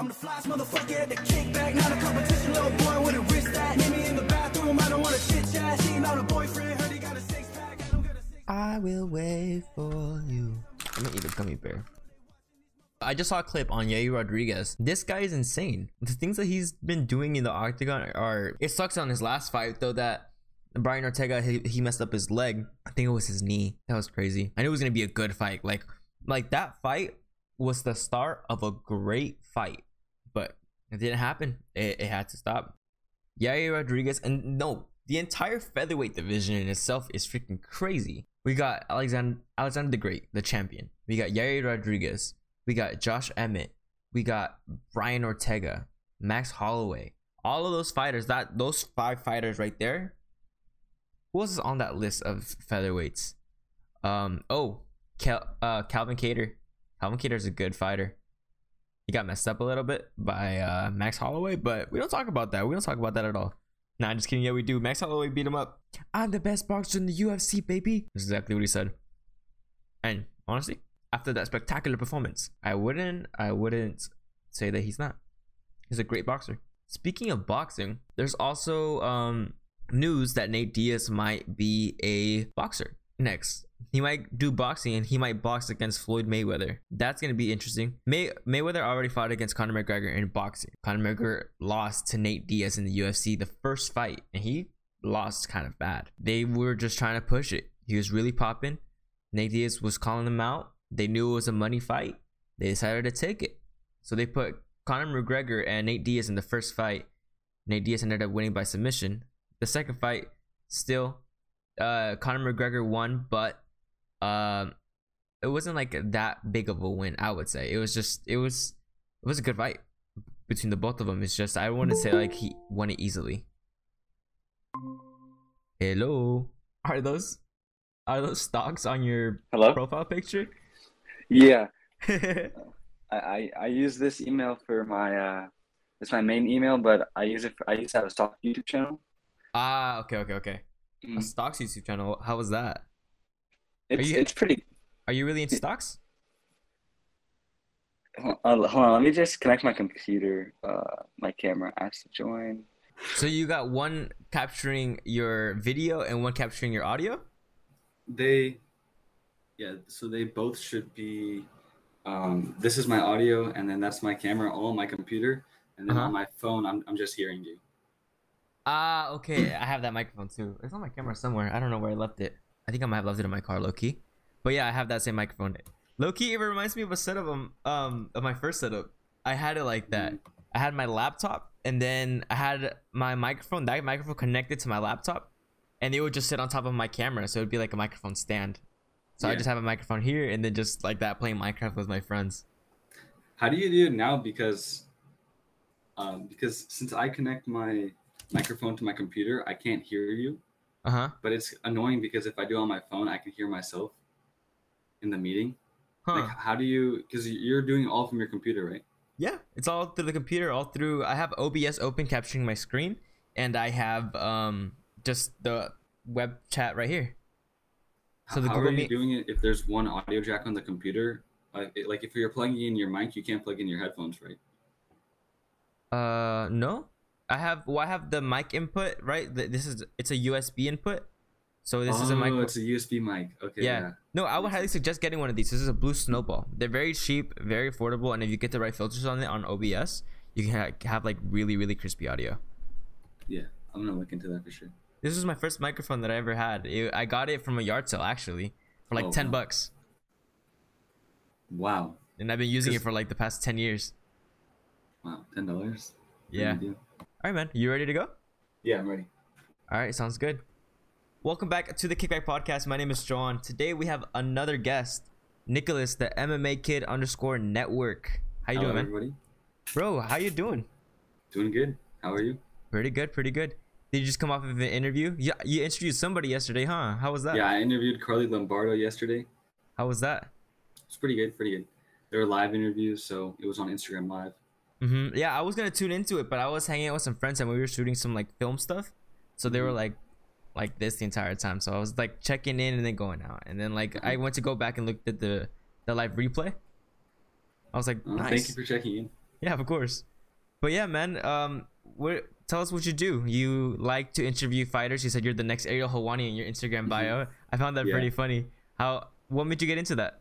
I'm the flyest motherfucker at the kickback, not a competition, little boy with a wrist that. Meet me in the bathroom, I don't wanna chit chat. She not a boyfriend, heard he got a six pack. I don't got a six I will wait for you. I'm gonna eat a gummy bear. I just saw a clip on Yair Rodriguez. This guy is insane. The things that he's been doing in the octagon are. It sucks on his last fight though that Brian Ortega he, he messed up his leg. I think it was his knee. That was crazy. I knew it was gonna be a good fight. Like like that fight was the start of a great fight, but it didn't happen. It, it had to stop. Yair Rodriguez and no, the entire featherweight division in itself is freaking crazy. We got Alexander Alexander the Great, the champion. We got Yair Rodriguez. We got Josh Emmett. We got Brian Ortega, Max Holloway. All of those fighters, that those five fighters right there. Who was on that list of featherweights? Um. Oh, Cal, uh, Calvin Kattar. Calvin Kattar is a good fighter. He got messed up a little bit by uh, Max Holloway, but we don't talk about that. We don't talk about that at all. Nah, I'm just kidding. Yeah, we do. Max Holloway beat him up. I'm the best boxer in the UFC, baby. That's exactly what he said. And honestly, after that spectacular performance, I wouldn't, I wouldn't say that he's not. He's a great boxer. Speaking of boxing, there's also um, news that Nate Diaz might be a boxer next. He might do boxing and he might box against Floyd Mayweather. That's gonna be interesting. May Mayweather already fought against Conor McGregor in boxing. Conor McGregor lost to Nate Diaz in the UFC the first fight, and he lost kind of bad. They were just trying to push it. He was really popping. Nate Diaz was calling them out. They knew it was a money fight. They decided to take it. So they put Conor McGregor and Nate Diaz in the first fight. Nate Diaz ended up winning by submission. The second fight, still, uh, Conor McGregor won, but um, it wasn't like that big of a win. I would say it was just it was it was a good fight between the both of them. It's just I wouldn't say like he won it easily. Hello, are those are those stocks on your Hello? profile picture? Yeah, I, I I use this email for my uh, it's my main email, but I use it. For, I used to have a stock YouTube channel. ah, okay, okay, okay. A Mm. stocks YouTube channel. How was that? It's you- it's pretty. Are you really into stocks? Hold on, hold on, let me just connect my computer. Uh, my camera. Ask to join. So you got one capturing your video and one capturing your audio. They, yeah, so they both should be. Um, this is my audio, and then that's my camera all on my computer, and then Uh-huh. on my phone, I'm, I'm just hearing you. Ah, okay. I have that microphone too. It's on my camera somewhere. I don't know where I left it. I think I might have left it in my car, low key. But yeah, I have that same microphone. Low key, it reminds me of a setup um, um of my first setup. I had it like that. I had my laptop, and then I had my microphone. That microphone connected to my laptop, and it would just sit on top of my camera, so it'd be like a microphone stand. So I just have a microphone here, and then just like that, playing Minecraft with my friends. How do you do it now? Because, um, because since I connect my microphone to my computer, I can't hear you. Uh huh. But it's annoying because if I do on my phone, I can hear myself in the meeting. Huh. Like, how do you? Because you're doing it all from your computer, right? Yeah, it's all through the computer, all through. I have OBS open capturing my screen, and I have um just the web chat right here. So the how Google are you Meet. doing it if there's one audio jack on the computer? Like, it- like if you're plugging in your mic, you can't plug in your headphones, right? Uh, no, I have. Well, I have the mic input right. This is it's a USB input, so this oh, is a mic. Oh, it's a USB mic. Okay. yeah. Yeah. No, I would highly suggest getting one of these. This is a Blue Snowball. They're very cheap, very affordable, and if you get the right filters on it on OBS, you can ha- have like really, really crispy audio. Yeah. I'm gonna look into that for sure. This was my first microphone that I ever had. It, I got it from a yard sale actually for like Oh, ten wow. bucks, Wow. and I've been using it for like the past ten years. Wow. Ten dollars. Yeah. All right, man. You ready to go? Yeah, I'm ready. All right, sounds good. Welcome back to the Kickback Podcast. My name is John. Today we have another guest, Nicholas, the MMA Kid underscore Network. How you Hello, doing, man? everybody. Bro, how you doing? Doing good. How are you? Pretty good, pretty good. Did you just come off of an interview? Yeah, you interviewed somebody yesterday, huh? How was that? Yeah, I interviewed Carly Lombardo yesterday. How was that? It's pretty good. Pretty good. There were live interviews, so it was on Instagram Live. Hmm Yeah, I was gonna tune into it, but I was hanging out with some friends and we were shooting some like film stuff. So they were Mhm. like, like this the entire time. So I was like checking in and then going out, and then like I went to go back and looked at the the live replay. I was like, nice. Thank you for checking in. Yeah, of course. But yeah, man. Um, what? Tell us what you do. You like to interview fighters. You said you're the next Ariel Helwani in your Instagram bio. I found that Yeah. pretty funny. How? What made you get into that?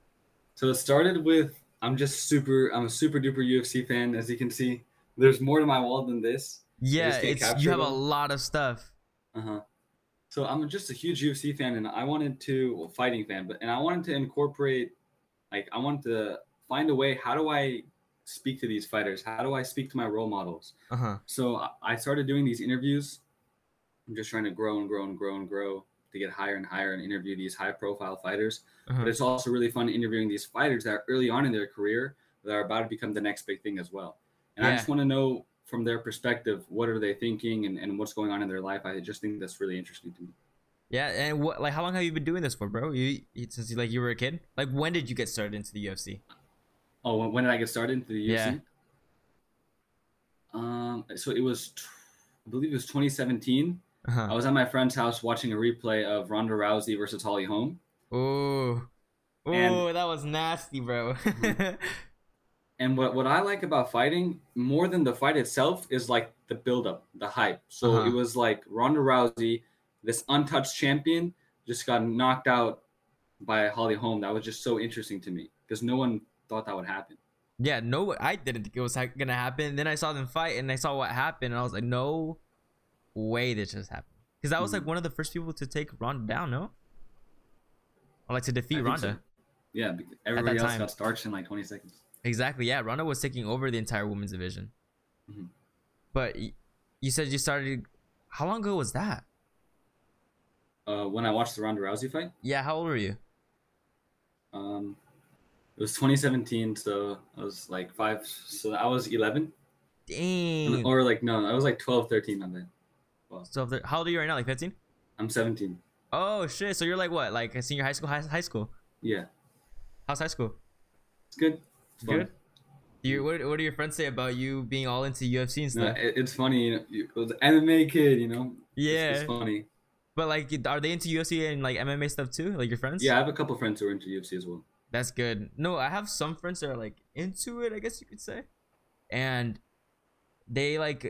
So it started with I'm just super I'm a super duper UFC fan, as you can see. There's more to my wall than this. Yeah, it's you have it a lot of stuff. Uh-huh. So I'm just a huge UFC fan and I wanted to well, fighting fan, but and I wanted to incorporate like I wanted to find a way how do I speak to these fighters? How do I speak to my role models? Uh huh. So I started doing these interviews. I'm just trying to grow and grow and grow and grow to get higher and higher and interview these high profile fighters. Uh-huh. But it's also really fun interviewing these fighters that are early on in their career that are about to become the next big thing as well. And I just want to know from their perspective, what are they thinking and, and what's going on in their life. I just think that's really interesting to me. Yeah, and what? Like, how long have you been doing this for, bro? You you- since you like you were a kid. Like, when did you get started into the UFC? Oh, when, when did I get started into the UFC? Yeah. Um, so it was, I believe it was 2017. I Uh was at my friend's house watching a replay of Ronda Rousey versus Holly Holm. Ooh. Ooh, And- that was nasty, bro. And what, what I like about fighting more than the fight itself is like the buildup, the hype. So Uh-huh. it was like Ronda Rousey, this untouched champion, just got knocked out by Holly Holm. That was just so interesting to me because no one thought that would happen. yeah, no, I didn't think it was ha- gonna happen. Then I saw them fight, and I saw what happened, and I was like, no way this just happened. Because I was like Mhm. one of the first people to take Ronda down, no? Or like to defeat Ronda. so. Yeah, because everybody else time. got starched in like 20 seconds. Exactly. Yeah, Ronda was taking over the entire women's division. Mhm. But you said you started. How long ago was that? Uh, when I watched the Ronda Rousey fight, Yeah, how old were you? um, it was 2017, so I was like five. So I was 11, Dang. or like no, I was like 12, 13. On that, So if how old are you right now? Like 15? I'm 17. Oh shit! So you're like what? Like a senior high school? High, high school? Yeah, How's high school? it's good. It's. Good. Do you what? What do your friends say about you being all into UFC and No, stuff? it, it's funny. You know, you, it was an MMA kid, you know. It's- yeah, it's, funny. but like, are they into UFC and like MMA stuff too? Like your friends? Yeah, I have a couple friends who are into UFC as well. That's good. No, I have some friends that are like into it, I guess you could say. And they like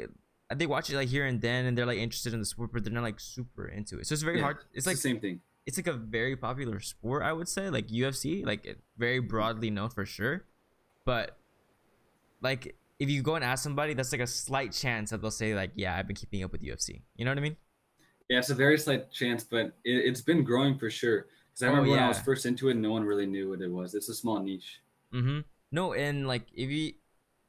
they watch it like here and then and they're like interested in the sport, but they're not like super into it. So it's very Yeah, hard. It's like the same thing. it's like a very popular sport, I would say, like UFC, like it- very broadly known for sure. But like if you go and ask somebody, that's like a slight chance that they'll say like, "Yeah, I've been keeping up with UFC." You know what I mean? Yeah, it's a very slight chance, but it, it's been growing for sure. Because I Oh, remember when I was first into it, no one really knew what it was. It's a small niche. Mm-hmm. No, and like if you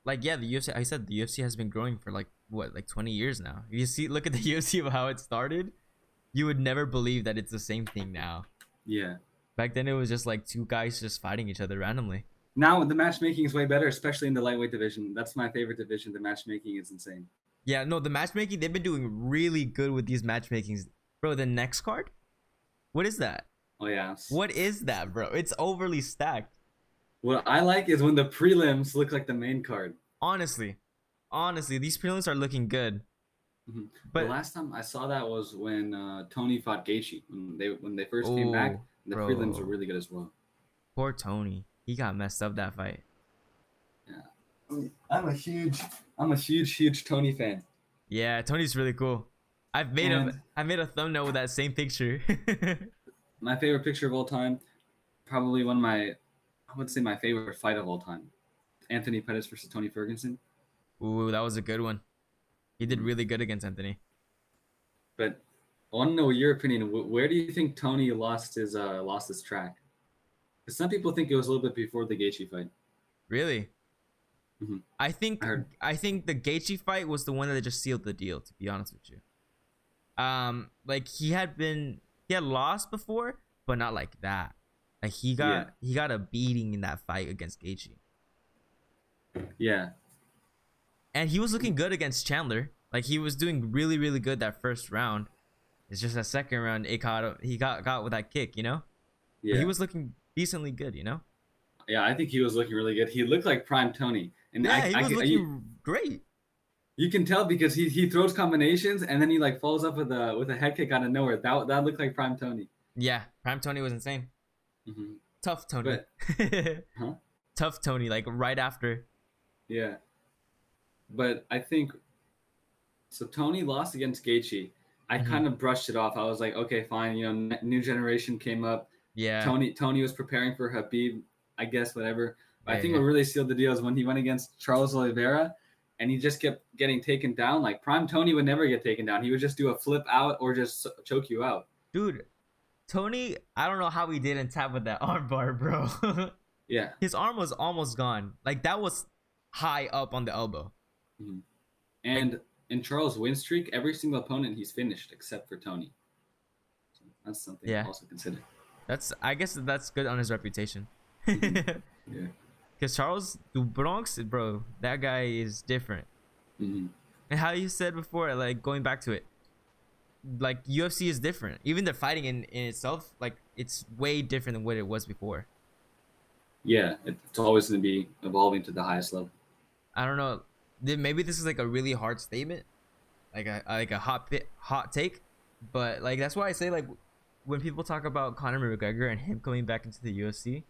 like yeah, the UFC I said the UFC has been growing for like what, like twenty years now. If you see look at the UFC of how it started, you would never believe that it's the same thing now. Yeah. Back then it was just like two guys just fighting each other randomly. Now the matchmaking is way better, especially in the lightweight division. That's my favorite division. The matchmaking is insane. Yeah, no, the matchmaking they've been doing really good with these matchmakings. Bro, the next card? What is that? Oh yeah. What is that, bro? It's overly stacked. What I like is when the prelims look like the main card. Honestly. Honestly, these prelims are looking good. Mhm. But the last time I saw that was when uh, Tony fought Gaethje when they when they first came back. Oh, The bro. prelims were really good as well. poor Tony. He got messed up that fight. Yeah, I'm a huge, I'm a huge, huge Tony fan. Yeah, Tony's really cool. I've made a And- I made a thumbnail with that same picture. My favorite picture of all time, probably one of my, I would say my favorite fight of all time, Anthony Pettis versus Tony Ferguson. Ooh, that was a good one. He did really good against Anthony. But I want to know your opinion. Where do you think Tony lost his uh lost his track? Because some people think it was a little bit before the Gaethje fight. Really? Mhm. I think I I think the Gaethje fight was the one that just sealed the deal. To be honest with you, um, like he had been he had lost before, but not like that. Like he got he got a beating in that fight against Gaethje, Yeah, and he was looking good against Chandler. Like he was doing really really good that first round. It's just that second round, it caught he got got with that kick, you know. But yeah, he was looking decently good, you know. yeah. I think he was looking really good. He looked like prime Tony, and Yeah, I, he I was can- looking you, great. you can tell because he, he throws combinations and then he like follows up with a with a head kick out of nowhere. That that looked like prime Tony. Yeah, Prime Tony was insane. hmm Tough Tony. Huh? Tough Tony, like right after. Yeah. But I think so. Tony lost against Gaethje. I Mhm. kind of brushed it off. I was like, okay, fine. You know, new generation came up. Yeah. Tony Tony was preparing for Habib, I guess, whatever. But I think yeah. what really sealed the deal is when he went against Charles Oliveira, and he just kept getting taken down. Like Prime Tony would never get taken down. He would just do a flip out or just choke you out. Dude, Tony, I don't know how he didn't tap with that arm bar, bro. Yeah, His arm was almost gone. Like that was high up on the elbow. And in Charles' win streak, every single opponent he's finished except for Tony. So that's something Yeah. to also consider. That's I guess that's good on his reputation. Yeah. Cause Charles Do Bronx, bro, that guy is different. hmm And how you said before, like going back to it, like UFC is different. Even the fighting in, in itself, like it's way different than what it was before. Yeah, it's always going to be evolving to the highest level. I don't know. Maybe this is like a really hard statement, like a like a hot bit, hot take, but like that's why I say like when people talk about Conor McGregor and him coming back into the UFC,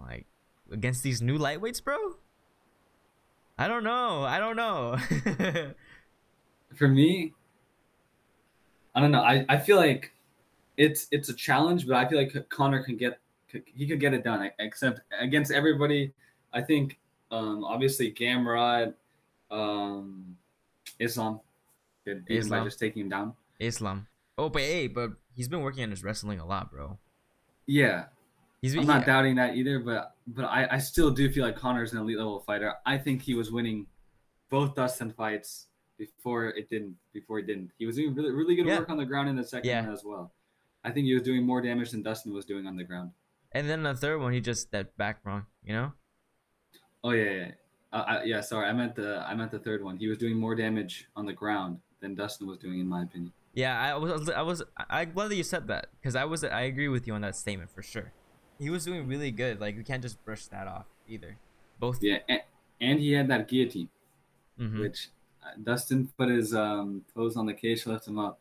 like against these new lightweights, bro. I don't know. I don't know. For me, I don't know. I, I feel like it's it's a challenge, but I feel like Conor can get he could get it done. Except against everybody, I think um, obviously Gamrot, um, Islam by Islam. just taking him down. Islam. Oh, but hey, but he's been working on his wrestling a lot, bro. Yeah, He's I'm not doubting that either, but but I, I still do feel like Conor's an elite level fighter. I think he was winning both Dustin fights before it didn't before it didn't. He was doing really really good Yeah. work on the ground in the second Yeah. one as well. I think he was doing more damage than Dustin was doing on the ground. And then the third one, he just stepped back wrong. You know? Oh yeah, yeah, uh, I, yeah. Sorry, I meant the I meant the third one. He was doing more damage on the ground than Dustin was doing, in my opinion. Yeah, I was. I was. I- glad that you said that because I was. I agree with you on that statement for sure. He was doing really good. Like we can't just brush that off either. Both. Yeah, and, and he had that guillotine, mhm. which uh, Dustin put his um, toes on the cage, lift him up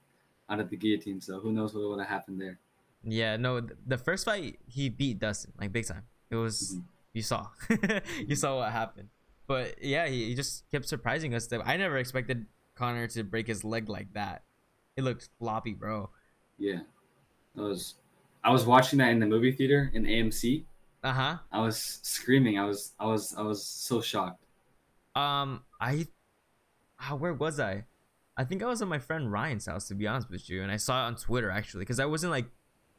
out of the guillotine. So who knows what would have happened there? Yeah. No. The first fight, he beat Dustin like big time. It was. Mhm. You saw. you saw what happened. But yeah, he, he just kept surprising us. That I never expected Conor to break his leg like that. It looked floppy, bro. Yeah, I was I was watching that in the movie theater in AMC. Uh huh. I was screaming. I was I was I was so shocked. Um, I, ah, where was I? I think I was at my friend Ryan's house to be honest with you, and I saw it on Twitter actually because I wasn't like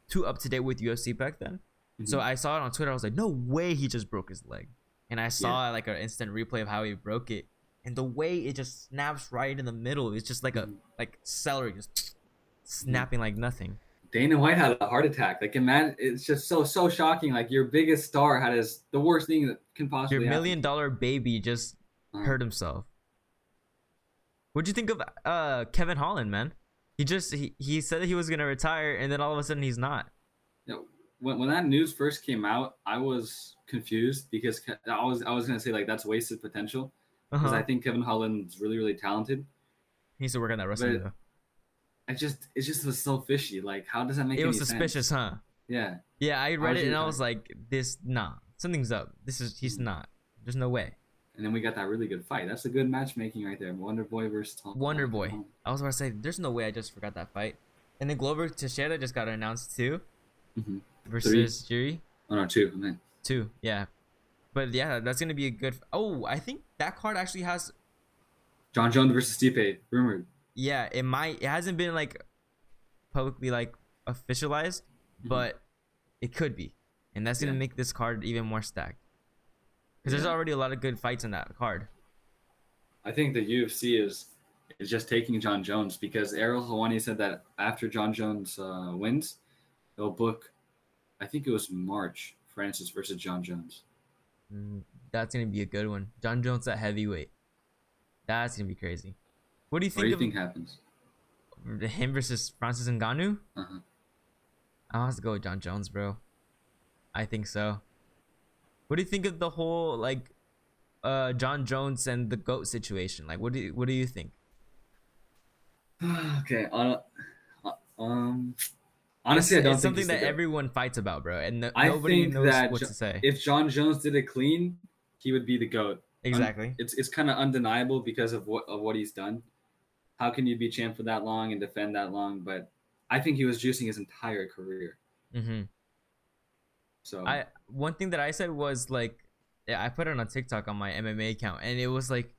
too up to date with UFC back then. So Mhm. I saw it on Twitter. I was like, no way, he just broke his leg, and I saw like an instant replay of how he broke it, and the way it just snaps right in the middle. It's just like a Mhm. like celery just snapping like nothing. Dana White had a heart attack. Like, man, it's just so so shocking. Like your biggest star had his the worst thing that can possibly Your happen. million dollar baby just hurt himself. What'd you think of uh Kevin Holland, man? He just he, he said that he was gonna retire, and then all of a sudden he's not. When when that news first came out, I was confused because I was I was gonna say like that's wasted potential because Uh-huh. I think Kevin Holland's really really talented. He needs to work on that wrestling. But though. I just it just was so fishy. Like, how does that make It was sense? suspicious, huh? Yeah. Yeah, I read it and I was like, "This, nah, something's up. This is he's not. There's no way." And then we got that really good fight. That's a good matchmaking right there. Wonder Boy versus Tom. Wonder Boy. I was about to say, "There's no way." I just forgot that fight. And then Glover Teixeira just got announced too Mhm. Versus Jiri Oh no, two. I mean. two. Yeah, but yeah, that's gonna be a good. Oh, I think that card actually has Jon Jones versus Stipe. Rumored. yeah it might it hasn't been like publicly like officialized Mm-hmm. but it could be and that's gonna Yeah. make this card even more stacked because there's already a lot of good fights in that card I think the UFC is is just taking Jon Jones because Ariel Helwani said that after Jon Jones uh, wins, they'll book. I think it was March. Francis versus Jon Jones. Mm, that's gonna be a good one jon jones at heavyweight that's gonna be crazy what do you What think do you think happens? him versus francis Ngannou? Uh-huh. i have to go with jon jones bro i think so what do you think of the whole like uh jon jones and the goat situation like what do you what do you think okay. On, uh, um. Honestly, I it's, don't it's think something that everyone fights about, bro, and no, I nobody think knows that what Jo- to say. If Jon Jones did it clean, he would be the goat. Exactly. it's it's kind of undeniable because of what of what he's done. How can you be champ for that long and defend that long? But I think he was juicing his entire career. Mm-hmm. So I one thing that I said was like, I put it on TikTok on my MMA account, and it was like,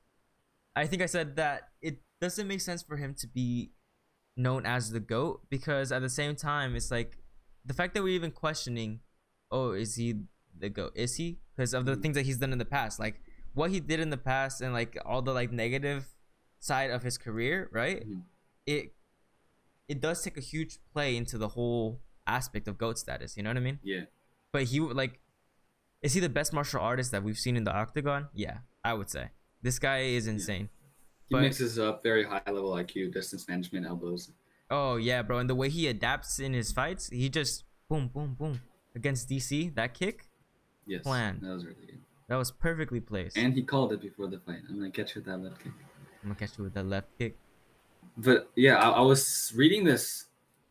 I think I said that it doesn't make sense for him to be known as the goat because at the same time, it's like the fact that we're even questioning, oh, is he the goat? Is he? Because of the Mhm. things that he's done in the past, like what he did in the past, and like all the like negative side of his career, right? Mhm. It it does take a huge play into the whole aspect of goat status. You know what I mean? yeah, But he like, is he the best martial artist that we've seen in the octagon? Yeah, I would say this guy is insane. He But- mixes up very high level IQ, distance management, elbows. Oh yeah, bro, and the way he adapts in his fights, he just boom, boom, boom against DC. That kick, Yes, Plan. that was really good. that was perfectly placed. And he called it before the fight. I'm gonna catch you with that left kick. I'm gonna catch you with that left kick. But yeah, I, I was reading this,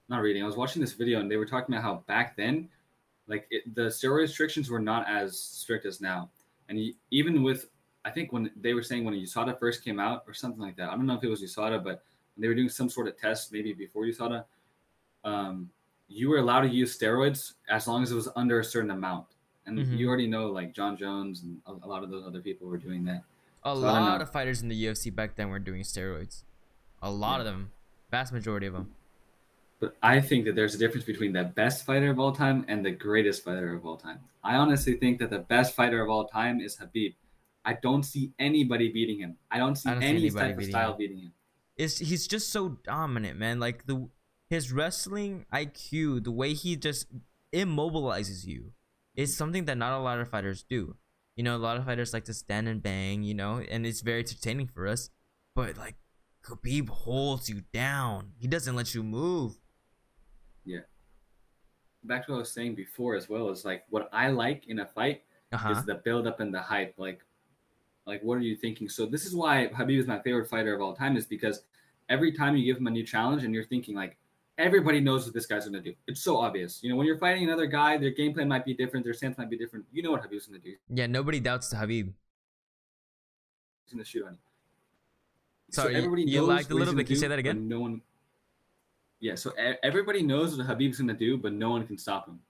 not reading. I was watching this video, and they were talking about how back then, like it, the steroid restrictions were not as strict as now. And you, even with, I think when they were saying when USADA first came out or something like that. I don't know if it was USADA, but when they were doing some sort of test maybe before USADA. Um, you were allowed to use steroids as long as it was under a certain amount. And Mhm. you already know, like Jon Jones and a, a lot of those other people were doing that. A So lot of fighters in the UFC back then were doing steroids. A lot Yeah. of them, vast majority of them. But I think that there's a difference between the best fighter of all time and the greatest fighter of all time. I honestly think that the best fighter of all time is Habib. I don't see anybody beating him. I don't see I don't any anybody type of beating style him. beating him. is he's just so dominant, man. Like the his wrestling IQ, the way he just immobilizes you, is something that not a lot of fighters do. You know, a lot of fighters like to stand and bang, you know, and it's very entertaining for us. But like Khabib holds you down. He doesn't let you move. Yeah. Back to what I was saying before as well is like what I like in a fight Uh-huh. is the build up and the hype. Like, like what are you thinking? So this is why Habib is my favorite fighter of all time is because every time you give him a new challenge and you're thinking like everybody knows what this guy's gonna do. It's so obvious. You know, when you're fighting another guy, their game plan might be different, their stance might be different. You know what Habib's gonna do. Yeah, nobody doubts Habib. He's gonna shoot on you. Sorry, you- you knows lagged a little bit. Can you say that again? No one. Yeah, so everybody knows what Habib's gonna do, but no one can stop him.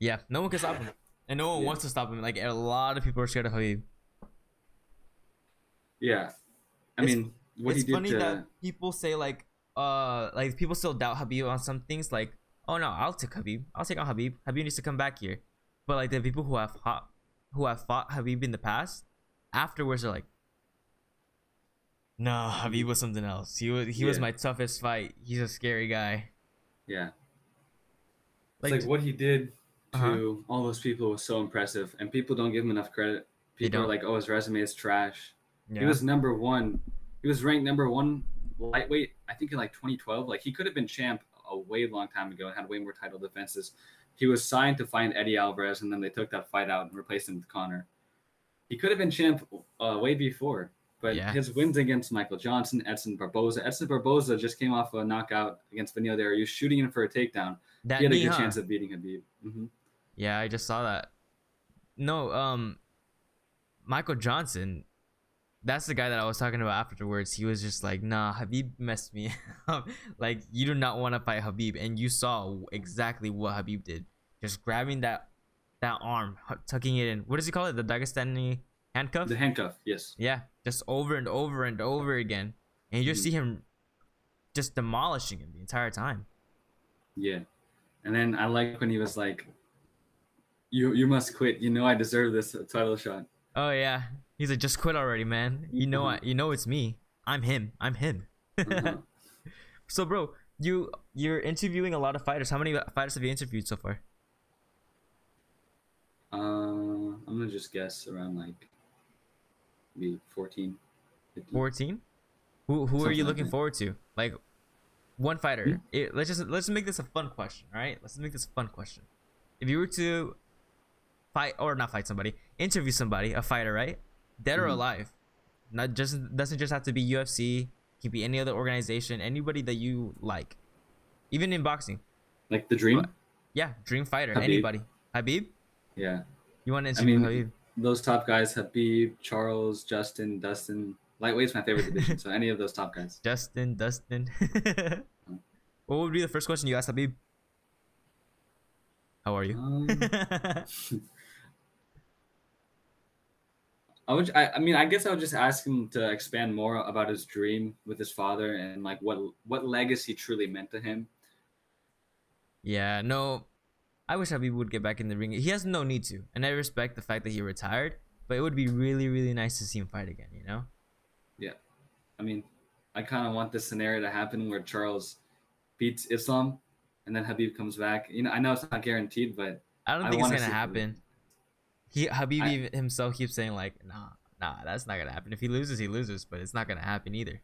Yeah, no one can stop him. And no one Yeah. wants to stop him. Like a lot of people are scared of Habib. Yeah, I It's- mean, what it's he did funny to that people say like uh like people still doubt Habib on some things like oh no I'll take Habib. I'll take on Habib. Habib needs to come back here. But like the people who have fought who have fought Habib in the past afterwards are like no Habib was something else. He was he was my toughest fight. He's a scary guy. Yeah, like, it's like what he did to Uh-huh. all those people was so impressive, and people don't give him enough credit. People are like, "Oh, his resume is trash." Yeah. He was number one. He was ranked number one lightweight. I think in like 2012. Like he could have been champ a way long time ago and had way more title defenses. He was signed to find Eddie Alvarez, and then they took that fight out and replaced him with Conor. He could have been champ uh, way before, but Yeah. his wins against Michael Johnson, Edson Barboza. Edson Barboza just came off a knockout against Beneil Dariush, shooting in for a takedown. that he had a good huh? chance of beating Habib. hmm Yeah, I just saw that. No, um, Michael Johnson. That's the guy that I was talking about afterwards. He was just like, "Nah, Habib messed me up. like, you do not want to fight Habib." And you saw exactly what Habib did, just grabbing that that arm, tucking it in. What does he call it? The Dagestani handcuff. The handcuff, yes. yeah, just over and over and over again, and you just Mhm. see him just demolishing him the entire time. Yeah. And then I like when he was like, "You you must quit. You know I deserve this title shot." Oh yeah, he's like, "Just quit already, man. You know, Mhm. I, you know it's me. I'm him. I'm him." Uh-huh. So, bro, you you're interviewing a lot of fighters. How many fighters have you interviewed so far? uh, I'm gonna just guess around like maybe 14, 15. Fourteen. Who who are you looking that. forward to? Like one fighter. Hmm? It- let's just let's make this a fun question. All right, let's make this a fun question. If you were to fight or not fight somebody, interview somebody, a fighter, right? Dead or Mhm. alive. Not just doesn't just have to be UFC. Can be any other organization, anybody that you like. Even in boxing. Like the dream. What? Yeah, dream fighter, Habib. anybody. Habib? Yeah. You want to I mean, Habib? those top guys: Habib, Charles, Justin, Dustin. Lightweight's my favorite division, so any of those top guys. Justin, Dustin. what would be the first question you ask Habib? How are you? Um, I would. I, I mean, I guess I would just ask him to expand more about his dream with his father and like what what legacy truly meant to him. yeah, no. I wish Habib would get back in the ring. He has no need to, and I respect the fact that he retired. But it would be really, really nice to see him fight again. You know? Yeah. I mean, I kind of want this scenario to happen where Charles beats Islam, and then Habib comes back. You know, I know it's not guaranteed, but I don't I think it's wanna gonna happen. Habib. He Habib I- himself keeps saying like, nah, nah, that's not gonna happen. If he loses, he loses, but it's not gonna happen either.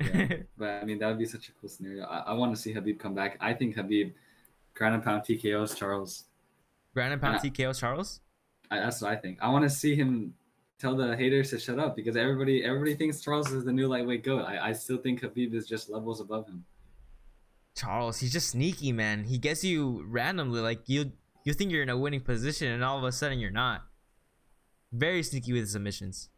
Yeah. but I mean, that would be such a cool scenario. I, I want to see Habib come back. I think Habib, ground and pound TKOs Charles. Ground and pound Yeah. TKO Charles. I, that's what I think. I want to see him tell the haters to shut up because everybody everybody thinks Charles is the new lightweight goat. I, I still think Habib is just levels above him. Charles, he's just sneaky, man. He gets you randomly, like you you think you're in a winning position, and all of a sudden you're not. Very sneaky with his submissions.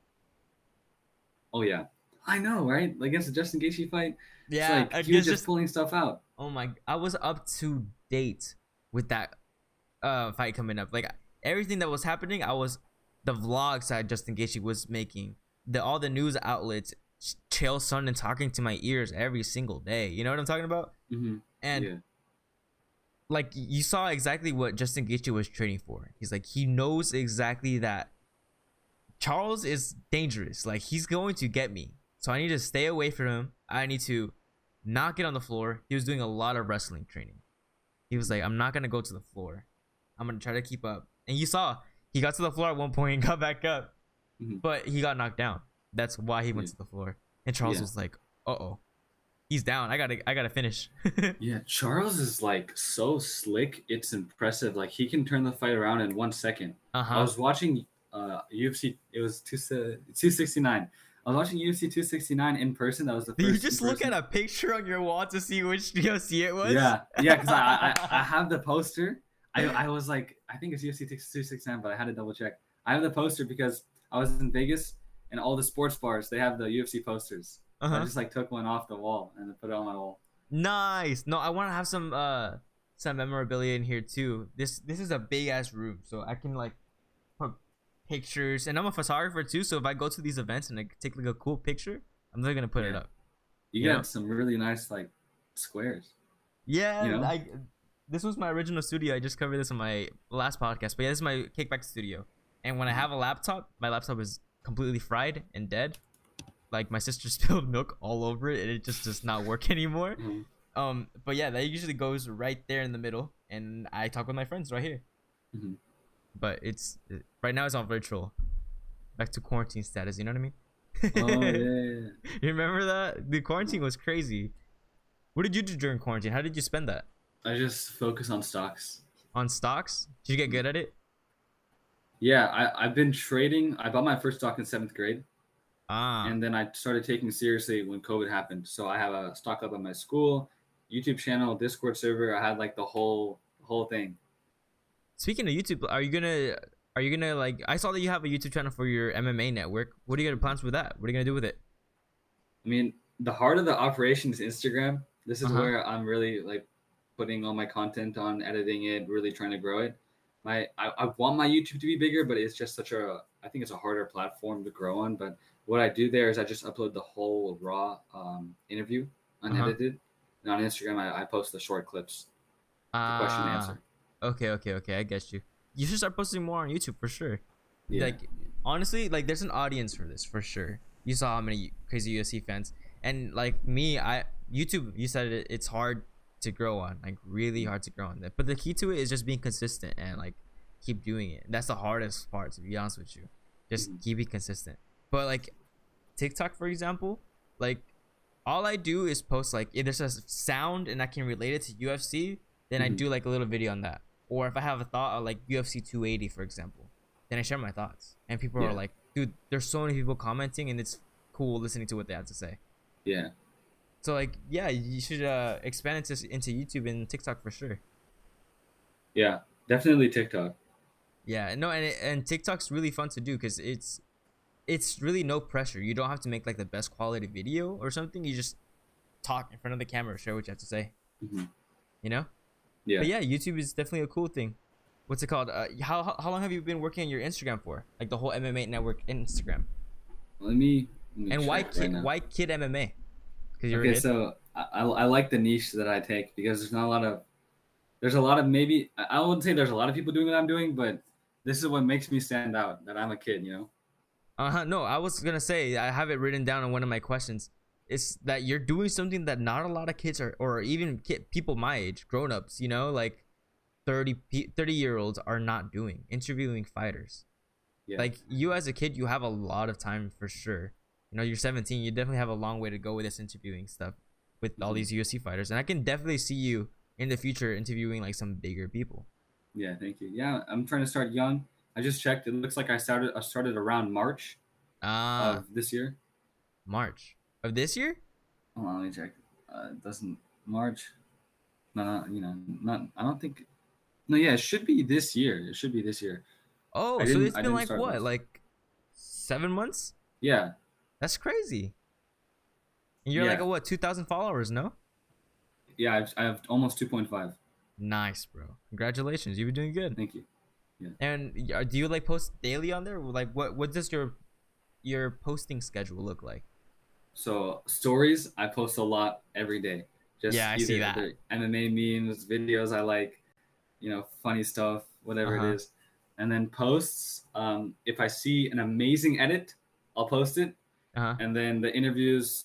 Oh yeah, I know, right? Like against the Justin Gaethje fight, Yeah, it's like I he was guess just pulling stuff out. Oh my! I was up to date with that uh fight coming up. Like everything that was happening, I was the vlogs that Justin Gaethje was making, the all the news outlets, Chael Sonnen talking to my ears every single day. You know what I'm talking about? hmm And yeah, like you saw exactly what Justin Gaethje was training for. He's like he knows exactly that Charles is dangerous. Like he's going to get me. So I need to stay away from him. I need to not get on the floor. He was doing a lot of wrestling training. He was like, I'm not gonna go to the floor. I'm gonna try to keep up. And you saw he got to the floor at one point and got back up, Mhm. but he got knocked down. That's why he went Yeah. to the floor. And Charles Yeah. was like, "Uh oh, he's down. I gotta, I gotta finish." yeah. Charles is like so slick. It's impressive. Like he can turn the fight around in one second. uh I was watching uh, UFC. It was two two sixty nine. I was watching UFC two sixty nine in person. That was the first. Did you just look at a picture on your wall to see which UFC it was? Yeah, yeah, because I, I I have the poster. I I was like, I think it's UFC two six nine, but I had to double check. I have the poster because I was in Vegas and all the sports bars they have the UFC posters. So I Uh-huh. just like took one off the wall and put it on my wall. Nice. No, I want to have some uh some memorabilia in here too. This this is a big ass room, so I can like pictures. And I'm a photographer too, so if I go to these events and I take like a cool picture, I'm literally gonna put it up. You Yeah. get some really nice like squares. Yeah, You know? I this was my original studio. I just covered this in my last podcast, but yeah, this is my kickback studio. And when I have a laptop, my laptop is completely fried and dead. Like my sister spilled milk all over it, and it just does not work anymore. Mhm. Um, but yeah, that usually goes right there in the middle, and I talk with my friends right here. Mhm. But it's right now it's on virtual. Back to quarantine status. You know what I mean? Oh yeah. You remember that? The quarantine was crazy. What did you do during quarantine? How did you spend that? I just focus on stocks. On stocks? Did you get good at it? Yeah, I, I've been trading. I bought my first stock in seventh grade. Ah, and then I started taking seriously when COVID happened. So I have a stock up at my school, YouTube channel, Discord server. I had like the whole whole thing. Speaking of YouTube, are you gonna are you gonna like? I saw that you have a YouTube channel for your MMA network. What are you gonna plans with that? What are you gonna do with it? I mean, the heart of the operation is Instagram. This is Uh-huh. where I'm really like putting all my content on, editing it, really trying to grow it. My I, I want my YouTube to be bigger, but it's just such a I think it's a harder platform to grow on. But what I do there is I just upload the whole raw um, interview Uh-huh. unedited. And on Instagram, I, I post the short clips, the question and Ah, answer. Okay, okay, okay. I get you. You should start posting more on YouTube for sure. Yeah. Like honestly, like there's an audience for this for sure. You saw how many crazy UFC fans, and like me, I YouTube. You said it, it's hard to grow on, like really hard to grow on. That. But the key to it is just being consistent and like keep doing it. That's the hardest part, to be honest with you. Just Mhm. keep it consistent. But like TikTok, for example, like all I do is post like if there's a sound and I can relate it to UFC, then I Mhm. do like a little video on that. Or if I have a thought of like UFC 280, for example, then I share my thoughts. And people Yeah. are like, dude, there's so many people commenting and it's cool listening to what they have to say. Yeah. So like, yeah, you should uh, expand into into YouTube and TikTok for sure. Yeah, definitely TikTok. Yeah, no, and it, and TikTok's really fun to do because it's it's really no pressure. You don't have to make like the best quality video or something. You just talk in front of the camera, share what you have to say. Mhm. You know. Yeah. But yeah, YouTube is definitely a cool thing. What's it called? Uh, how how- long have you been working on your Instagram for? Like the whole MMA network Instagram. Let me. let me And why kid right why kid MMA? Because you're okay, so I, I like the niche that I take because there's not a lot of there's a lot of maybe I I wouldn't say there's a lot of people doing what I'm doing, but this is what makes me stand out that I'm a kid, you know. Uh huh. No, I was gonna say I have it written down on one of my questions. It's that you're doing something that not a lot of kids are, or even kid, people my age, grown ups, you know, like 30, 30 year olds are not doing interviewing fighters. Yeah. Like you as a kid, you have a lot of time for sure. You know, you're 17. You definitely have a long way to go with this interviewing stuff with all Mhm. these UFC fighters, and I can definitely see you in the future interviewing like some bigger people. Yeah, thank you. Yeah, I'm trying to start young. I just checked. It looks like I started I started around March Ah, of this year. March of this year. Hold on, let me check. Uh, it doesn't March. No, no, you know, not. I don't think. No, yeah, it should be this year. It should be this year. Oh, I so it's been like what, this. like seven months? Yeah, That's crazy. And you're like a what, two thousand followers? No. yeah. I've, I have almost 2.5. Nice, bro. Congratulations. You've been doing good. Thank you. Yeah. And do you like post daily on there? Like, what what does your your posting schedule look like? So stories, I post a lot every day. Just Yeah, I see that. MMA memes, videos I like, you know, funny stuff, whatever Uh-huh. it is. And then posts, um, if I see an amazing edit, I'll post it. Uh huh. And then the interviews,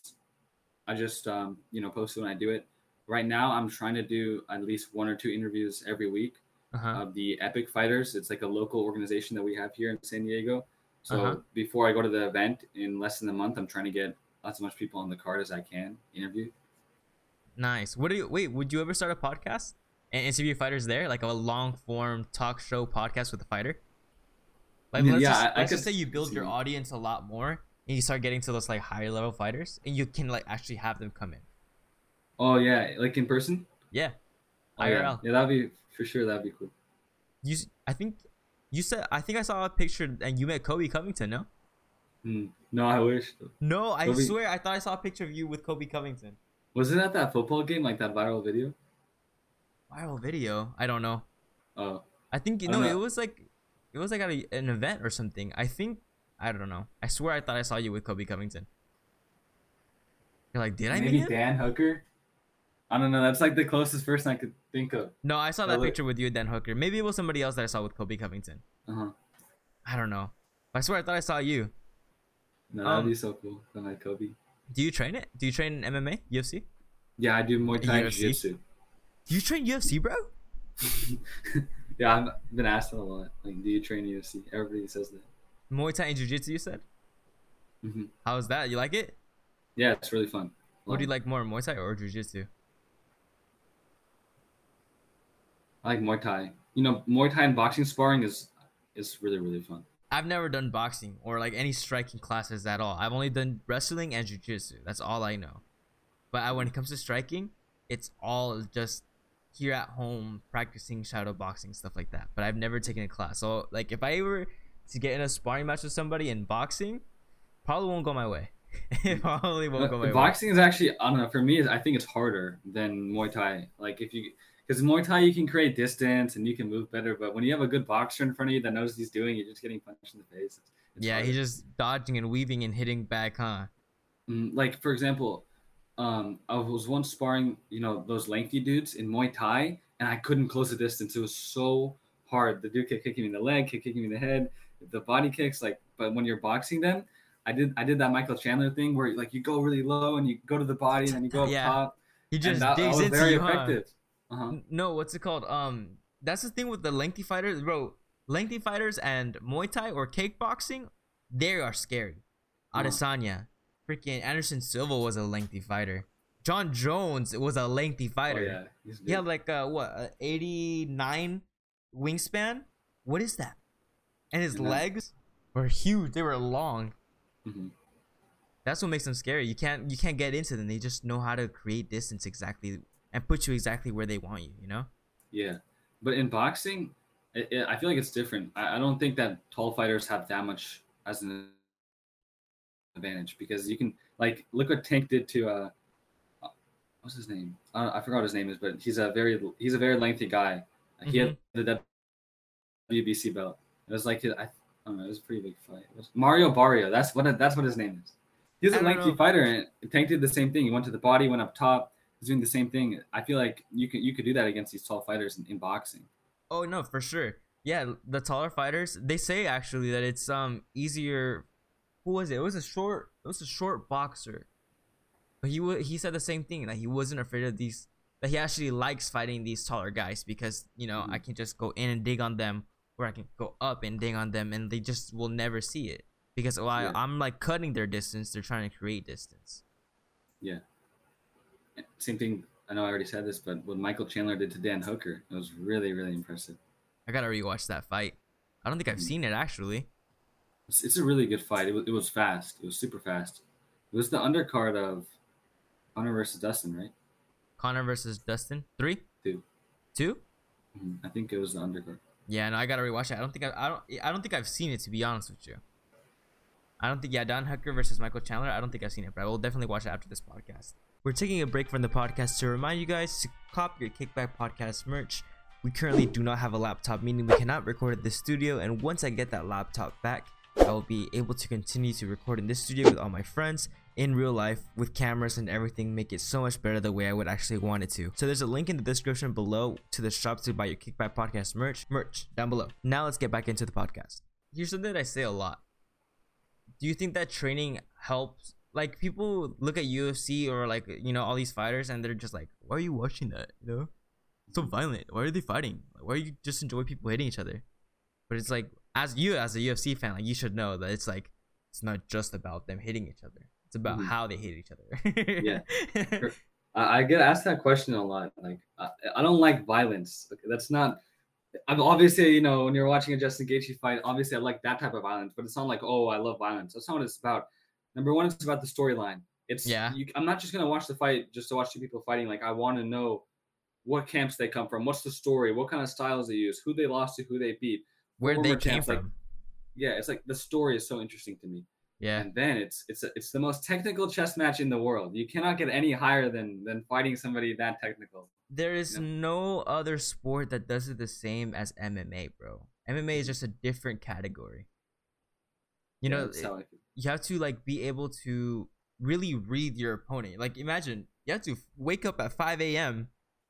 I just um, you know post it when I do it. Right now, I'm trying to do at least one or two interviews every week Uh huh. of the Epic Fighters. It's like a local organization that we have here in San Diego. So Uh-huh. before I go to the event in less than a month, I'm trying to get as much people on the card as I can interview. Nice. What do you wait? Would you ever start a podcast and interview fighters there, like a long form talk show podcast with a fighter? Like, Yeah, let's, yeah, just, I- I let's just could say you build your audience a lot more, and you start getting to those like higher level fighters, and you can like actually have them come in. Oh yeah, like in person. Yeah. Oh, yeah. IRL. yeah, that'd be for sure. That'd be cool. You, I think, you said. I think I saw a picture, and you met Colby Covington. No. Hmm. No, I wish. No, I Kobe- swear, I thought I saw a picture of you with Colby Covington. Was it at that football game, like that viral video? Viral video. I don't know. Oh, I think you I know it was like it was like at a, an event or something. I think I don't know. I swear I thought I saw you with Colby Covington. You're like, did I meet maybe? Dan Hooker. I don't know. That's like the closest person I could think of. No, I saw that picture with you and Dan Hooker. Maybe it was somebody else that I saw with Colby Covington. Uh huh. I don't know. I swear I thought I saw you. No, that'd Um, be so cool. I like Colby. Do you train it? Do you train MMA, UFC? Yeah, I do Muay Thai UFC? Jiu Jitsu. Do you train UFC, bro? yeah, I've been asked that a lot. Like, do you train UFC? Everybody says that. Muay Thai and Jiu Jitsu, you said. hmm How's that? You like it? Yeah, it's really fun. What do you like more, Muay Thai or Jiu Jitsu? I like Muay Thai. You know, Muay Thai and boxing sparring is is really really fun. I've never done boxing or like any striking classes at all. I've only done wrestling and jujitsu. That's all I know. But I, when it comes to striking, it's all just here at home practicing shadow boxing stuff like that. But I've never taken a class. So like if I were to get in a sparring match with somebody in boxing, probably won't go my way. it probably won't go my way. boxing is actually I don't know. For me, I think it's harder than Muay Thai. Like if you because Muay Thai you can create distance and you can move better, but when you have a good boxer in front of you that knows what he's doing, you're just getting punched in the face. It's, it's Yeah, harder. he's just dodging and weaving and hitting back, huh? Mm, like for example, um, I was once sparring, you know, those lengthy dudes in Muay Thai, and I couldn't close the distance. It was so hard. The dude kept kicking me in the leg, kept kicking me in the head, the body kicks. Like, but when you're boxing them, I did I did that Michael Chandler thing where like you go really low and you go to the body and then you go up Yeah. top. He just that, digs into very you, huh? Uh-huh. No, what's it called? Um, that's the thing with the lengthy fighters, bro. Lengthy fighters and Muay Thai or kickboxing, they are scary. Adesanya, freaking Anderson Silva was a lengthy fighter. Jon Jones was a lengthy Oh fighter. yeah, he's He had like uh, what, uh, eighty nine wingspan. What is that? And his legs were huge. They were long. Mhm. That's what makes them scary. You can't you can't get into them. They just know how to create distance exactly and put you exactly where they want you. You know. Yeah, but in boxing, it, it, I feel like it's different. I, I don't think that tall fighters have that much as an advantage because you can like look what Tank did to uh, uh, what's his name? I, I forgot what his name is, but he's a very he's a very lengthy guy. He had the WBC belt. It was like I, I don't know. It was a pretty big fight. Mario Barrio. That's what that's what his name is. He's a lengthy know. fighter, and Tank did the same thing. He went to the body, went up top. He's doing the same thing. I feel like you could you could do that against these tall fighters in, in boxing. Oh no, for sure. Yeah, the taller fighters. They say actually that it's um easier. Who was it? It was a short. It was a short boxer. But he wa- he said the same thing that he wasn't afraid of these. That he actually likes fighting these taller guys because you know I can just go in and dig on them, or I can go up and dig on them, and they just will never see it because while Yeah. I'm like cutting their distance, they're trying to create distance. Yeah. Same thing. I know I already said this, but what Michael Chandler did to Dan Hooker, it was really really impressive. I gotta rewatch that fight. I don't think I've Mhm. seen it actually. It's, it's a really good fight. It was, it was fast. It was super fast. It was the undercard of Conor versus Dustin, right? Conor versus Dustin. three, two, two. Mhm. I think it was the undercard. Yeah, no, I gotta rewatch it. I don't think I, I don't I don't think I've seen it to be honest with you. I don't think yeah, Don Hooker versus Michael Chandler. I don't think I've seen it, but I will definitely watch it after this podcast. We're taking a break from the podcast to remind you guys to cop your Kickback Podcast merch. We currently do not have a laptop, meaning we cannot record at the studio. And once I get that laptop back, I will be able to continue to record in this studio with all my friends in real life with cameras and everything, make it so much better the way I would actually want it to. So there's a link in the description below to the shop to buy your Kickback Podcast merch. Merch down below. Now let's get back into the podcast. Here's something that I say a lot. Do you think that training helps? Like people look at UFC or like you know all these fighters and they're just like, why are you watching that? You know, it's so violent. Why are they fighting? Why are you just enjoy people hitting each other? But it's like as you as a UFC fan, like you should know that it's like it's not just about them hitting each other. It's about Mhm. how they hit each other. Yeah. I, I get asked that question a lot. Like, I, I don't like violence. Like, That's not. I'm obviously, you know, when you're watching a Justin Gaethje fight, obviously I like that type of violence, but it's not like, oh, I love violence. That's not what it's about. Number one, it's about the storyline. It's Yeah. You, I'm not just gonna watch the fight just to watch two people fighting. Like, I want to know what camps they come from, what's the story, what kind of styles they use, who they lost to, who they beat. Where they came champs, like- from. Yeah, it's like the story is so interesting to me. Yeah. And then it's it's it's the most technical chess match in the world. You cannot get any higher than than fighting somebody that technical. There is Yeah. no other sport that does it the same as MMA, bro. MMA is just a different category. You Yeah, know, that's how I feel. You have to like be able to really read your opponent. Like imagine you have to wake up at 5 a.m.,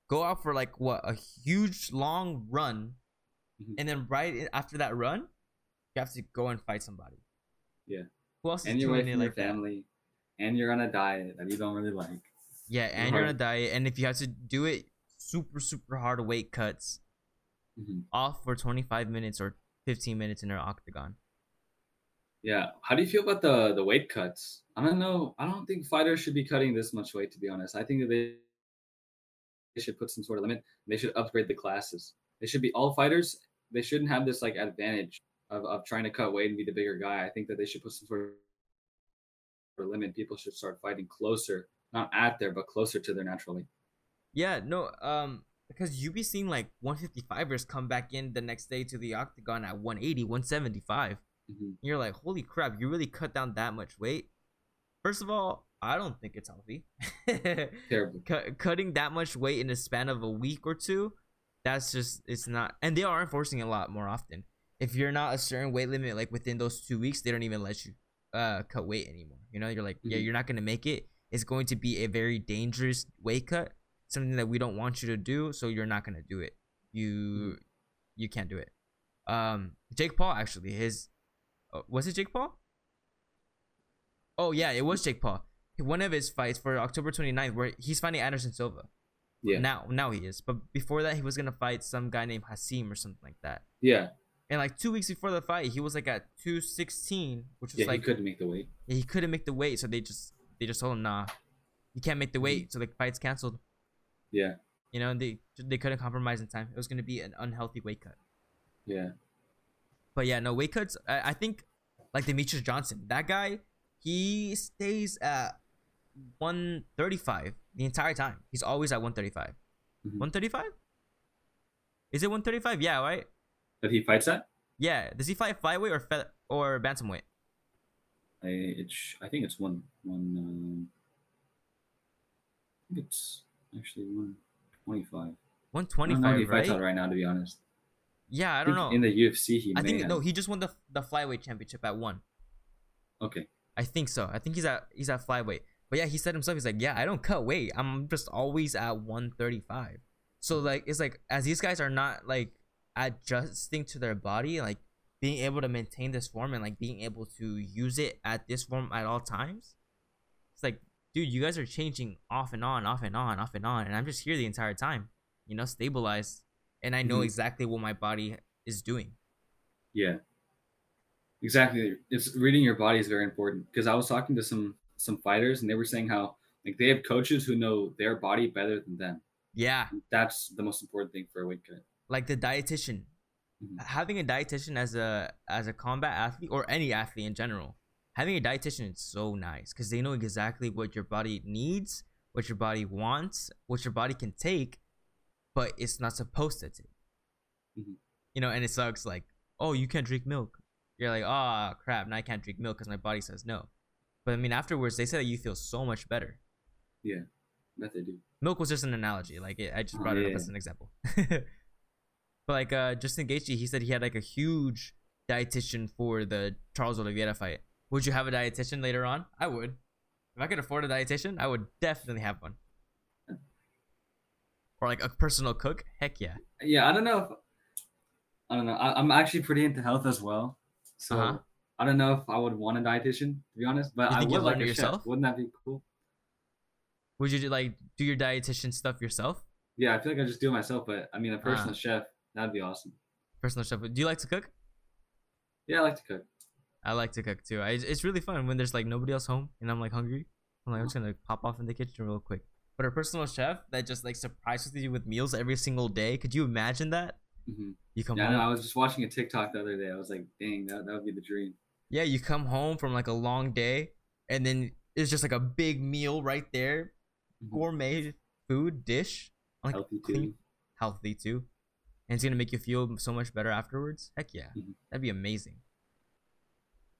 go out for like what a huge long run, Mhm. and then right after that run, you have to go and fight somebody. Yeah. Who else is and away doing it like that? family, and you're on a diet that you don't really like. Yeah, and you're on a diet, and if you have to do it super super hard weight cuts Mhm. off for 25 minutes or 15 minutes in an octagon. Yeah. How do you feel about the the weight cuts? I don't know. I don't think fighters should be cutting this much weight. To be honest, I think that they they should put some sort of limit. They should upgrade the classes. They should be all fighters. They shouldn't have this like advantage of, of trying to cut weight and be the bigger guy. I think that they should put some sort of limit. People should start fighting closer, not at there, but closer to their natural weight. Yeah, no, um, because you be seeing like 155ers come back in the next day to the octagon at 180, 175. Mhm. You're like, holy crap, you really cut down that much weight. First of all, I don't think it's healthy. Terrible. Cut, cutting that much weight in a span of a week or two, that's just it's not. And they are enforcing it a lot more often. If you're not a certain weight limit, like within those two weeks, they don't even let you uh cut weight anymore. You know, you're like, yeah, Mhm. you're not gonna make it. It's going to be a very dangerous weight cut, something that we don't want you to do, so you're not gonna do it. You you can't do it. Um, Jake Paul actually, his uh, was it Jake Paul? Oh yeah, it was Jake Paul. One of his fights for October 29th, where he's fighting Anderson Silva. Yeah. Now, now he is. But before that, he was gonna fight some guy named Hasim or something like that. Yeah. And like two weeks before the fight, he was like at 216, which was Yeah. like he couldn't make the weight. he couldn't make the weight, so they just they just told him nah, you can't make the weight, so the fight's canceled. Yeah. You know, and they they couldn't compromise in time. It was gonna be an unhealthy weight cut. Yeah. But yeah, no weight cuts. I, I think like Demetrious Johnson, that guy, he stays at 135 the entire time. He's always at 135. Mhm. 135? Is it 135? Yeah, right. that he fights at. Yeah, does he fight flyweight or fe- or bantamweight? I it's I think it's one one. Um, I think it's actually one twenty five. One twenty five. I don't know who twenty he fights right? at right now, to be honest. Yeah, I don't know. In the UFC, he I think have. no, he just won the the flyweight championship at one. Okay. I think so. I think he's at he's at flyweight. But yeah, he said himself, he's like, yeah, I don't cut weight. I'm just always at 135. So like, it's like as these guys are not like adjusting to their body, like being able to maintain this form and like being able to use it at this form at all times. It's like, dude, you guys are changing off and on, off and on, off and on, and I'm just here the entire time, you know, stabilized, and I know Mhm. exactly what my body is doing. Yeah. Exactly. It's reading your body is very important because I was talking to some some fighters and they were saying how like they have coaches who know their body better than them. Yeah, That's the most important thing for a weight cut. like the dietitian Mhm. having a dietitian as a as a combat athlete or any athlete in general having a dietitian is so nice because they know exactly what your body needs what your body wants what your body can take but it's not supposed to take Mhm. you know and it sucks like oh you can't drink milk you're like oh crap now i can't drink milk because my body says no but i mean afterwards they say that you feel so much better Yeah. That they do. milk was just an analogy. Like it, I just Oh, brought it up as an example. but like uh, Justin Gaethje, he said he had like a huge dietitian for the Charles Oliveira fight. Would you have a dietitian later on? I would. If I could afford a dietitian, I would definitely have one. Or like a personal cook. Heck yeah. Yeah, I don't know if I don't know. I, I'm actually pretty into health as well. So Uh-huh. I don't know if I would want a dietitian to be honest, but I would like a it chef. yourself? Wouldn't that be cool? Would you do, like do your dietitian stuff yourself? Yeah, I feel like I just do it myself, but I mean, a Uh-huh. personal chef that'd be awesome. Personal chef. Do you like to cook? Yeah, I like to cook. I like to cook too. I, it's really fun when there's like nobody else home and I'm like hungry. I'm like, I'm just gonna pop off in the kitchen real quick. But a personal chef that just like surprises you with meals every single day. Could you imagine that? hmm You come Yeah, I, home. know, I was just watching a TikTok the other day. I was like, dang, that, that would be the dream. Yeah, you come home from like a long day and then it's just like a big meal right there. Mhm. Gourmet food dish. Like Healthy clean, too. healthy too. And it's gonna make you feel so much better afterwards. Heck yeah. Mhm. That'd be amazing.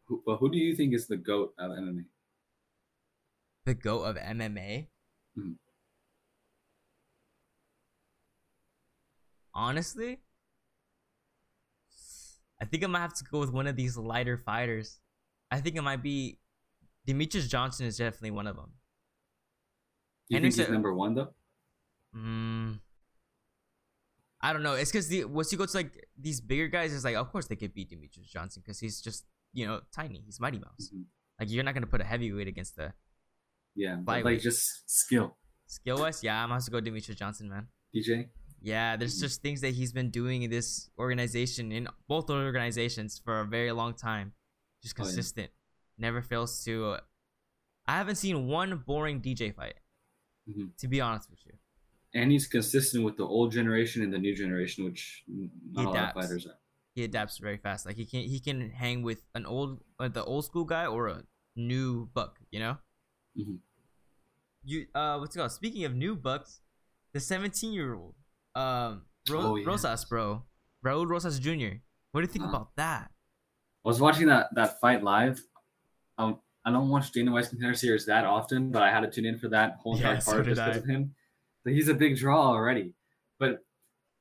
Who, but who do you think is the goat of MMA? The goat of MMA. Mhm. Honestly, I think I might have to go with one of these lighter fighters. I think it might be Demetrious Johnson is definitely one of them. You Henry think he's number one though? Mm, I don't know. It's because the once you go to like these bigger guys, it's like of course they could beat Demetrious Johnson because he's just you know tiny. He's Mighty Mouse. Mhm. Like you're not gonna put a heavyweight against the Yeah, but like just skill. skill wise. Yeah, I'm gonna have to go Demetrious Johnson, man. DJ. Yeah, there's Mhm. just things that he's been doing in this organization, in both organizations, for a very long time. Just Oh, yeah. consistent, never fails to. I haven't seen one boring DJ fight, Mhm. to be honest with you. And he's consistent with the old generation and the new generation, which not a lot of fighters are. He adapts very fast. Like he can he can hang with an old like the old school guy or a new buck. You know. Mhm. You uh, what's it called? Speaking of new bucks, the 17 year old um Ro- Oh, yeah. Rosas, bro, Raul Rosas Jr. What do you think Uh. about that? I was watching that that fight live. Um, I don't watch Dana White's contender series that often, but I had to tune in for that whole entire Yeah, part did just because of him. So he's a big draw already. But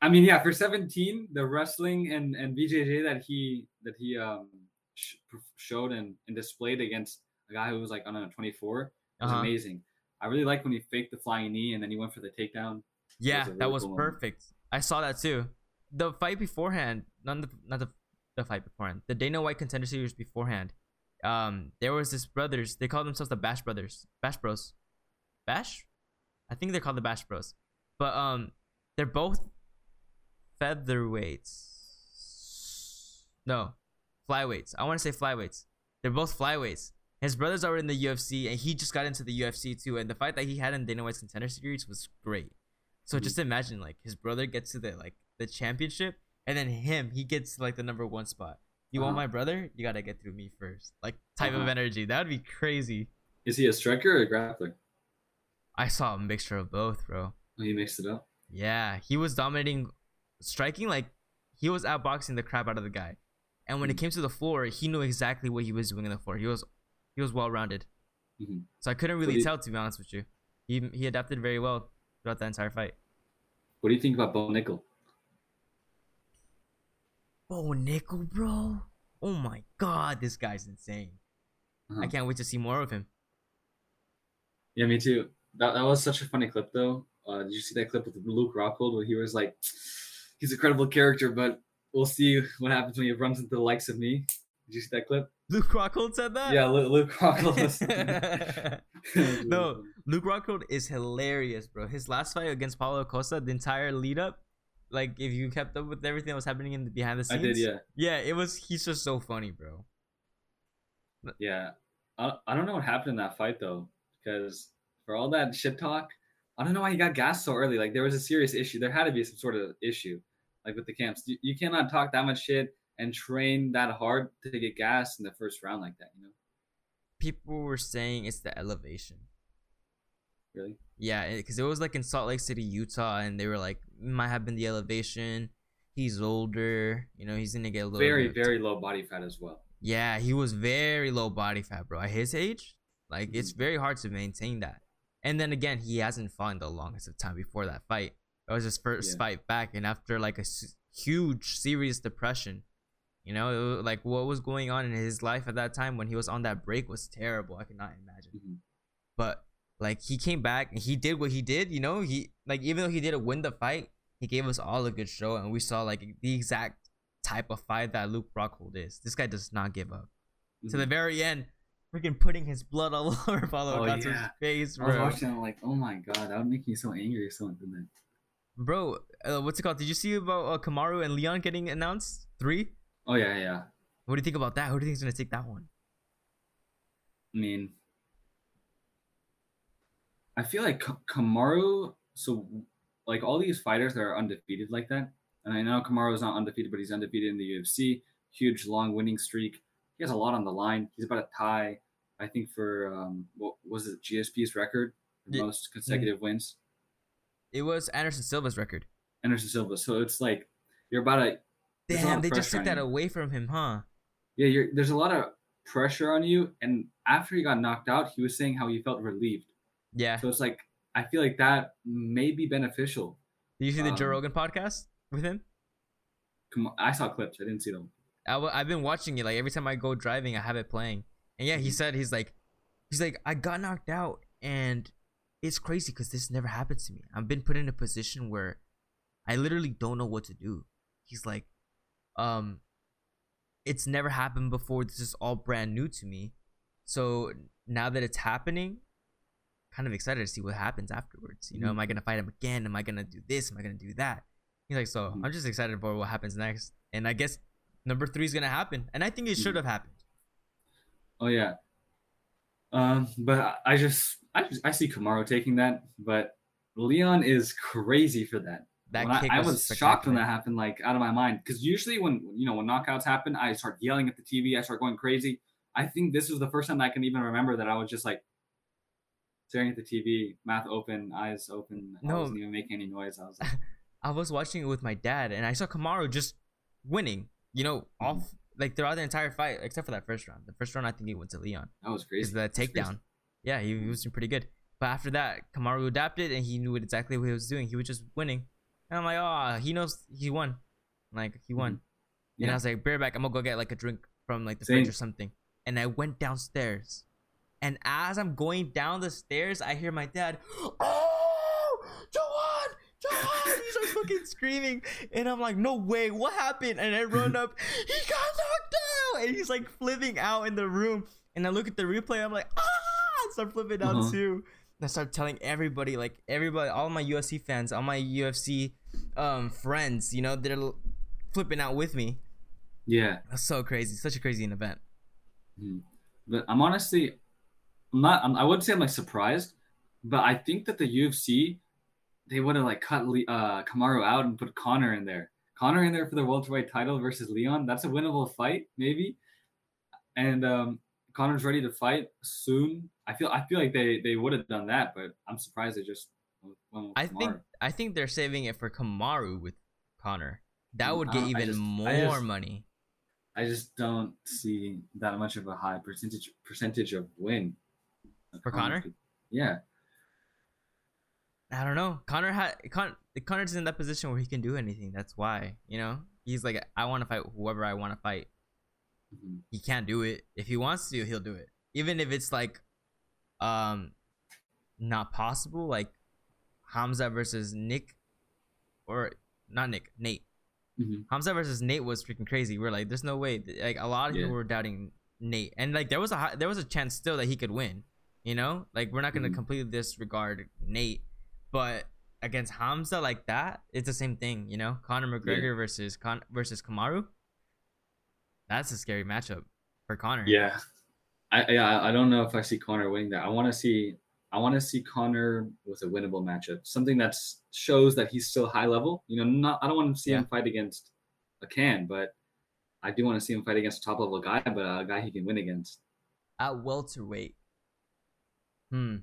I mean, yeah, for 17, the wrestling and and BJJ that he that he um sh- showed and, and displayed against a guy who was like on a know 24 was Uh-huh. amazing. I really like when he faked the flying knee and then he went for the takedown. Yeah, was that was cool perfect. I saw that too. The fight beforehand, not the not the, the fight beforehand. The Dana White contender series beforehand. Um, there was this brothers. They called themselves the Bash Brothers, Bash Bros, Bash. I think they're called the Bash Bros. But um, they're both featherweights. No, flyweights. I want to say flyweights. They're both flyweights. His brothers are in the UFC, and he just got into the UFC too. And the fight that he had in Dana White's contender series was great. So Mhm. just imagine like his brother gets to the like the championship, and then him he gets to, like the number one spot. You want Uh-huh. my brother? You gotta get through me first. Like type of Uh-huh. energy. That would be crazy. Is he a striker or a grappler? I saw a mixture of both, bro. Oh, he mixed it up. Yeah, he was dominating striking. Like he was outboxing the crap out of the guy, and when it Mhm. came to the floor, he knew exactly what he was doing on the floor. He was he was well rounded, Mhm. so I couldn't really you- tell to be honest with you. He he adapted very well throughout the entire fight. What do you think about Bo Nickal? Oh, Nickal, bro. Oh my god, this guy's insane. Uh-huh. I can't wait to see more of him. Yeah, me too. That, that was such a funny clip, though. Uh, did you see that clip with Luke Rockhold where he was like, he's a credible character, but we'll see what happens when he runs into the likes of me. Did you see that clip? Luke Rockhold said that? Yeah, Lu- Luke Rockhold. Was, It was really no. Luke Rockhold is hilarious, bro. His last fight against Paulo Costa, the entire lead up, like if you kept up with everything that was happening in the behind the scenes. I did, yeah. Yeah, it was. He's just so funny, bro. Yeah. I, I don't know what happened in that fight, though, because for all that shit talk, I don't know why he got gassed so early. Like, there was a serious issue. There had to be some sort of issue, like with the camps. You, you cannot talk that much shit and train that hard to get gas in the first round like that, you know? People were saying it's the elevation. Really? Yeah, because it was like in Salt Lake City, Utah, and they were like, might have been the elevation. He's older, you know. He's gonna get a little Very, very low body fat as well. Yeah, he was very low body fat, bro. At his age, like it's mm-hmm. very hard to maintain that. And then again, he hasn't fought in the longest of time before that fight. It was his first Yeah. fight back, and after like a huge, serious depression, you know, it wa- like what was going on in his life at that time when he was on that break was terrible. I cannot imagine. Mhm. But like he came back and he did what he did. You know, he like even though he didn't win the fight, he gave us all a good show, and we saw like the exact type of fight that Luke Rockhold is. This guy does not give up to the Mhm. very end, freaking putting his blood all over Paulo Oh, yeah. face, I was bro. watching, I'm like, oh my god, that would make me so angry if someone did that. Bro, uh, what's it called? Did you see about uh, Kamaru and Leon getting announced? Three? Oh yeah, yeah. What do you think about that? Who do you think is gonna take that one? I mean, I feel like Ka- Kamaru. So, like all these fighters that are undefeated like that, and I know Kamaru is not undefeated, but he's undefeated in the UFC. Huge long winning streak. He has a lot on the line. He's about to tie, I think, for um, what was it, GSP's record, the most consecutive wins. It was Anderson Silva's record. Anderson Silva. So it's like you're about to. a Damn, of they just took that you. away from him, huh? Yeah, you're, there's a lot of pressure on you, and after he got knocked out, he was saying how he felt relieved. Yeah. So it's like I feel like that may be beneficial. Did you see the Joe um, Rogan podcast with him? Come on, I saw clips. I didn't see them. I w- I've been watching it. Like every time I go driving, I have it playing. And yeah, he Mhm. said he's like, he's like, I got knocked out, and it's crazy because this never happened to me. I've been put in a position where I literally don't know what to do. He's like, um, it's never happened before. This is all brand new to me. So now that it's happening, kind of excited to see what happens afterwards. You know, Mhm. am I gonna fight him again? Am I gonna do this? Am I gonna do that? He's like, so Mhm. I'm just excited for what happens next. And I guess number three is gonna happen, and I think it should Mhm. have happened. Oh yeah. Um, but I- just I just, I see Kamaru taking that, but Leon is crazy for that. That When I, kick I was, was shocked when that happened, like out of my mind. Because usually when you know when knockouts happen, I start yelling at the TV. I start going crazy. I think this was the first time I can even remember that I was just like staring at the TV, mouth open, eyes open. No. I wasn't even making any noise. I was like, I was watching it with my dad, and I saw Kamaru just winning. You know, Mm-hmm. off like throughout the entire fight, except for that first round. The first round, I think he went to Leon. that was crazy. the takedown. Yeah, he, he was doing pretty good. But after that, Kamaru adapted, and he knew exactly what he was doing. He was just winning, and I'm like, oh, he knows he won. Like he won. And Mm-hmm. Yeah. I was like, bear back. I'm gonna go get like a drink from like the Same. fridge or something. And I went downstairs. And as I'm going down the stairs, I hear my dad, Oh, Johan, Johan. He's like fucking screaming. And I'm like, no way, what happened? And I run up, he got knocked out. And he's like flipping out in the room. And I look at the replay, I'm like, ah, I start flipping out Uh-huh. too. And I start telling everybody, like everybody, all my UFC fans, all my UFC um friends, you know, they're flipping out with me. Yeah. That's so crazy. Such a crazy event. Mhm. But I'm honestly, I'm not. I'm, I wouldn't say I'm like surprised, but I think that the UFC, they would have like cut uh, Kamaru out and put Conor in there. Conor in there for the welterweight title versus Leon. That's a winnable fight, maybe. And um, Conor's ready to fight soon. I feel. I feel like they they would have done that, but I'm surprised they just I Kamaru. think I think they're saving it for Kamaru with Conor. That would get even just- more I just- money. I just don't see that much of a high percentage percentage of win For Conor? could- Yeah, I don't know. Conor had Con- Conor's in that position where he can do anything. That's why, you know, he's like, I want to fight whoever I want to fight. Mhm. He can't do it. If he wants to, he'll do it. Even if it's like, um, not possible. Like Hamza versus Nick, or not Nick, Nate. Mhm. Hamza versus Nate was freaking crazy. We're like, there's no way. Like a lot of people were doubting Nate, and like there was a there was a chance still that he could win. You know, like we're not gonna Mhm. completely disregard Nate, but against Hamza like that, it's the same thing. You know, Conor McGregor versus Con versus Kamaru. That's a scary matchup for Conor. yeah. I yeah I don't know if I see Conor winning that. I want to see I want to see Conor with a winnable matchup, something that shows that he's still high level. You know, not I don't want to see him fight against a can, but I do want to see him fight against a top level guy, but a guy he can win against. At welterweight. Hmm.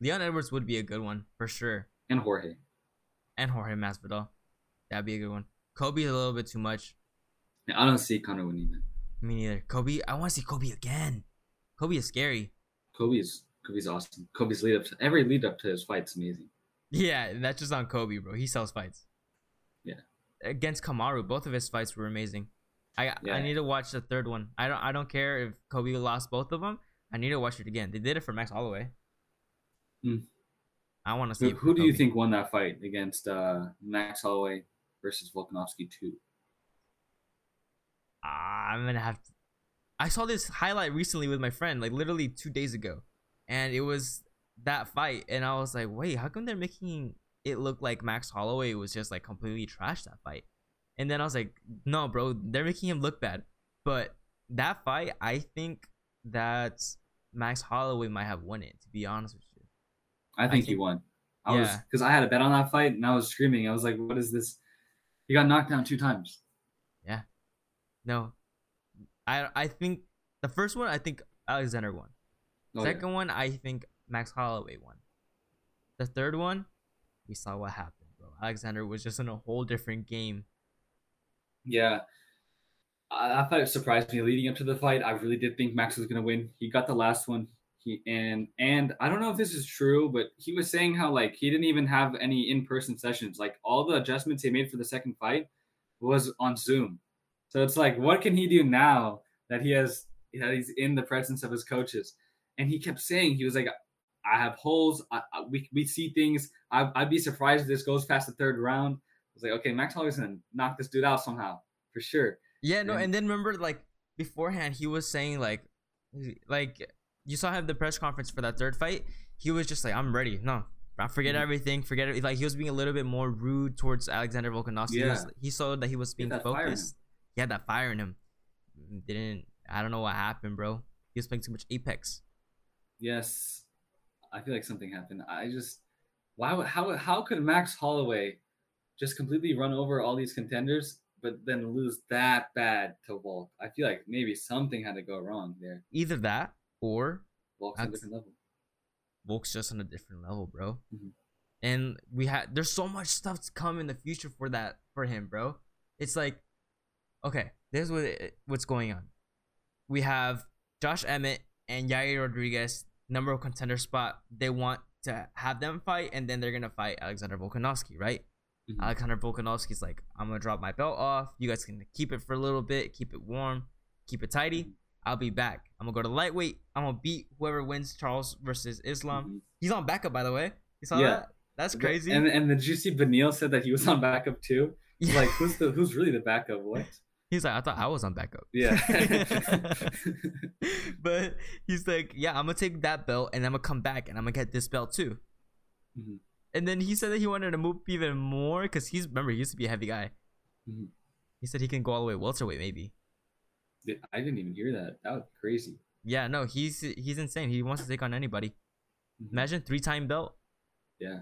Leon Edwards would be a good one for sure. And Jorge. And Jorge Masvidal. That'd be a good one. Colby's a little bit too much. Yeah, I don't see Conor winning that. Me neither. Colby, I want to see Colby again. Colby is scary. Colby's Colby's awesome. Colby's lead up to every lead up to his fight's amazing. Yeah, and that's just on Colby, bro. He sells fights. Yeah. Against Kamaru, both of his fights were amazing. I Yeah. I need to watch the third one. I don't I don't care if Colby lost both of them. I need to watch it again. They did it for Max Holloway. Hmm. I want to see. Who, who do you think won that fight against uh, Max Holloway versus Volkanovski two? I'm gonna have to. I saw this highlight recently with my friend, like literally two days ago, and it was that fight, and I was like, wait, how come they're making it look like Max Holloway was just like completely trashed that fight? And then I was like, no, bro, they're making him look bad. But that fight, I think that Max Holloway might have won it. To be honest with you, I think he think- won. I was yeah. because I had a bet on that fight and I was screaming. I was like, "What is this?" He got knocked down two times. No, I I think the first one, I think Alexander won. Oh, yeah. Second one, I think Max Holloway won. The third one, we saw what happened, bro. Alexander was just in a whole different game. Yeah. I, I thought it surprised me leading up to the fight. I really did think Max was gonna win. He got the last one. He and and I don't know if this is true, but he was saying how like he didn't even have any in-person sessions. Like all the adjustments he made for the second fight was on Zoom. So it's like, what can he do now that he has that he's in the presence of his coaches? And he kept saying he was like, I have holes. I, I, we we see things. I, I'd be surprised if this goes past the third round. I was like, okay, Max Holloway's gonna knock this dude out somehow for sure. Yeah, no, And- and then remember like beforehand he was saying like like you saw him at the press conference for that third fight. He was just like, I'm ready. No. I Forget Mhm. everything. Forget it. Like he was being a little bit more rude towards Alexander Volkanovski. He, was, Yeah. he saw that he was being had that fire focused. He had that fire in him. Didn't I don't know what happened, bro. He was playing too much Apex. Yes, I feel like something happened. I just why would how how could Max Holloway just completely run over all these contenders, but then lose that bad to Volk? I feel like maybe something had to go wrong there. Either that or Volk's on a different level. Volk's just on a different level, bro. Mhm. And we had there's so much stuff to come in the future for that for him, bro. It's like, okay, this is what it- what's going on. We have Josh Emmett and Yair Rodriguez, number one contender spot. They want to have them fight, and then they're gonna fight Alexander Volkanovski, right? Mhm. Alexander Volkanovski's like, I'm gonna drop my belt off. You guys can keep it for a little bit, keep it warm, keep it tidy. I'll be back. I'm gonna go to lightweight. I'm gonna beat whoever wins Charles versus Islam. Mhm. He's on backup, by the way. You saw Yeah. that? That's crazy. And and did you see Beneil said that he was on backup too? He's Yeah. like, who's the who's really the backup? What? He's like, I thought I was on backup. Yeah. but he's like, yeah, I'm gonna take that belt and I'm gonna come back and I'm gonna get this belt too. Mhm. And then he said that he wanted to move even more because he's remember he used to be a heavy guy. Mhm. He said he can go all the way welterweight maybe. I didn't even hear that. That was crazy. Yeah, no, he's he's insane. He wants to take on anybody. Mhm. Imagine three time belt. Yeah.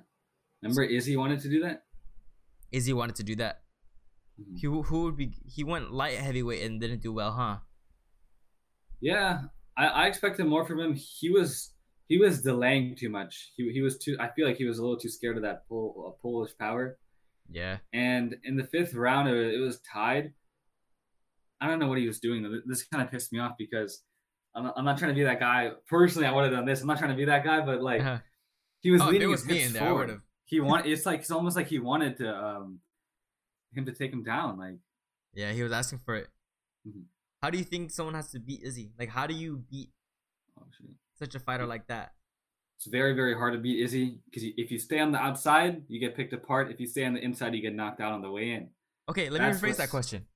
Remember, Izzy wanted to do that. Izzy wanted to do that. He who would be he went light heavyweight and didn't do well, huh? Yeah, I, I expected more from him. He was he was delaying too much. He, he was too. I feel like he was a little too scared of that Pol, uh, Polish power. Yeah. And in the fifth round, it it was tied. I don't know what he was doing. This kind of pissed me off because I'm not, I'm not trying to be that guy. Personally, I would have done this. I'm not trying to be that guy, but like Uh-huh. he was Oh, leading his there, forward. He wanted. it's like it's almost like he wanted to um him to take him down. Like Yeah, he was asking for it. Mhm. How do you think someone has to beat Izzy? Like, how do you beat oh shit. such a fighter like that? It's very very hard to beat Izzy because if you stay on the outside, you get picked apart. If you stay on the inside, you get knocked out on the way in. Okay, let That's me rephrase that question.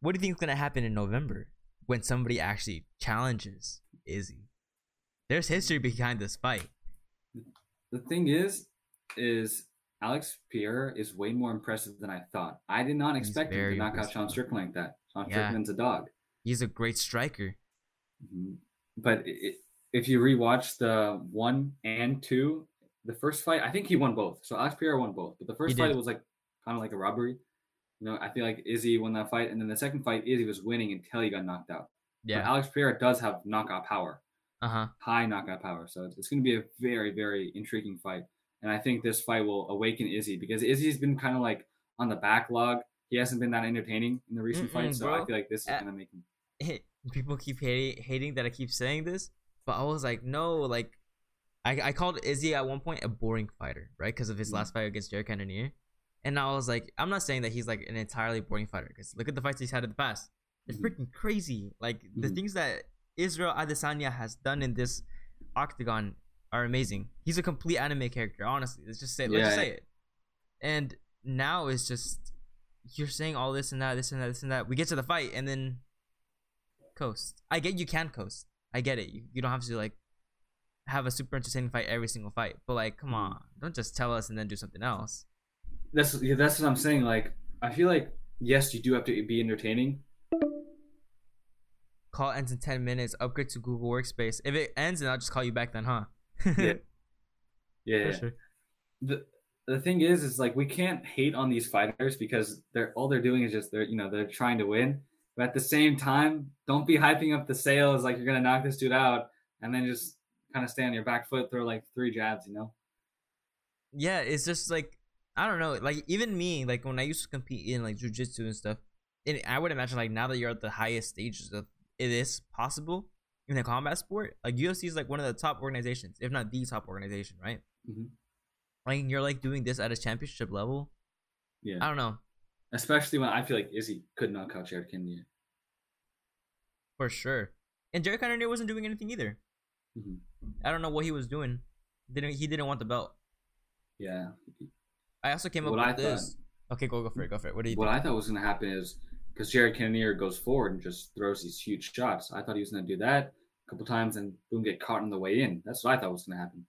What do you think is gonna happen in November when somebody actually challenges Izzy? There's history behind this fight. The thing is, is Alex Pereira is way more impressive than I thought. I did not He's expect him to knock out. Sean Strickland like that. Sean Yeah. Strickland's a dog. He's a great striker. Mhm. But i i if you rewatch the one and two, the first fight, I think he won both. So Alex Pereira won both. But the first He fight did. was like kind of like a robbery. You know, I feel like Izzy won that fight, and then the second fight, Izzy was winning until he got knocked out. But Yeah. Alex Pereira does have knockout power. Uh huh. high knockout power. So it's, it's going to be a very, very intriguing fight. And I think this fight will awaken Izzy because Izzy's been kind of like on the backlog. He hasn't been that entertaining in the recent Mm-mm, fights. So I feel like this is Uh, going to make him. People keep hating, hating that I keep saying this, but I was like, no, like, I, I called Izzy at one point a boring fighter, right? Because of his Mhm. last fight against Jared Cannonier. And I was like, I'm not saying that he's like an entirely boring fighter, because look at the fights he's had in the past. They're Mhm. freaking crazy. Like the Mhm. things that Israel Adesanya has done in this octagon are amazing. He's a complete anime character, honestly. Let's just say, let's just say it. And now it's just you're saying all this and that, this and that, this and that. We get to the fight and then coast. I get you can coast. I get it. You, you don't have to like have a super entertaining fight every single fight. But like, come Mhm. on, don't just tell us and then do something else. That's yeah, that's what I'm saying. Like I feel like yes, you do have to be entertaining. Call ends in ten minutes. Upgrade to Google Workspace. If it ends, then I'll just call you back then, huh? Yeah. Yeah. Sure. The the thing is, is like we can't hate on these fighters because they're all they're doing is just they're you know they're trying to win. But at the same time, don't be hyping up the sales like you're gonna knock this dude out, and then just kind of stay on your back foot, throw like three jabs, you know. yeah, it's just like I don't know. Like even me, like when I used to compete in like jujitsu and stuff, and I would imagine like now that you're at the highest stages of it is possible in a combat sport. Like UFC is like one of the top organizations, if not the top organization, right? Mhm. Like you're like doing this at a championship level. Yeah. I don't know Especially when I feel like Izzy could knock out Jared Kennedy. for sure. And Jared Cannonier wasn't doing anything either. Mhm. I don't know what he was doing. Didn't he didn't want the belt? Yeah. I also came up What with I thought- this. Okay, go go for it. Go for it. What do you What think? I thought was gonna happen is because Jared Cannonier goes forward and just throws these huge shots. I thought he was gonna do that a couple times and boom, get caught on the way in. That's what I thought was gonna happen.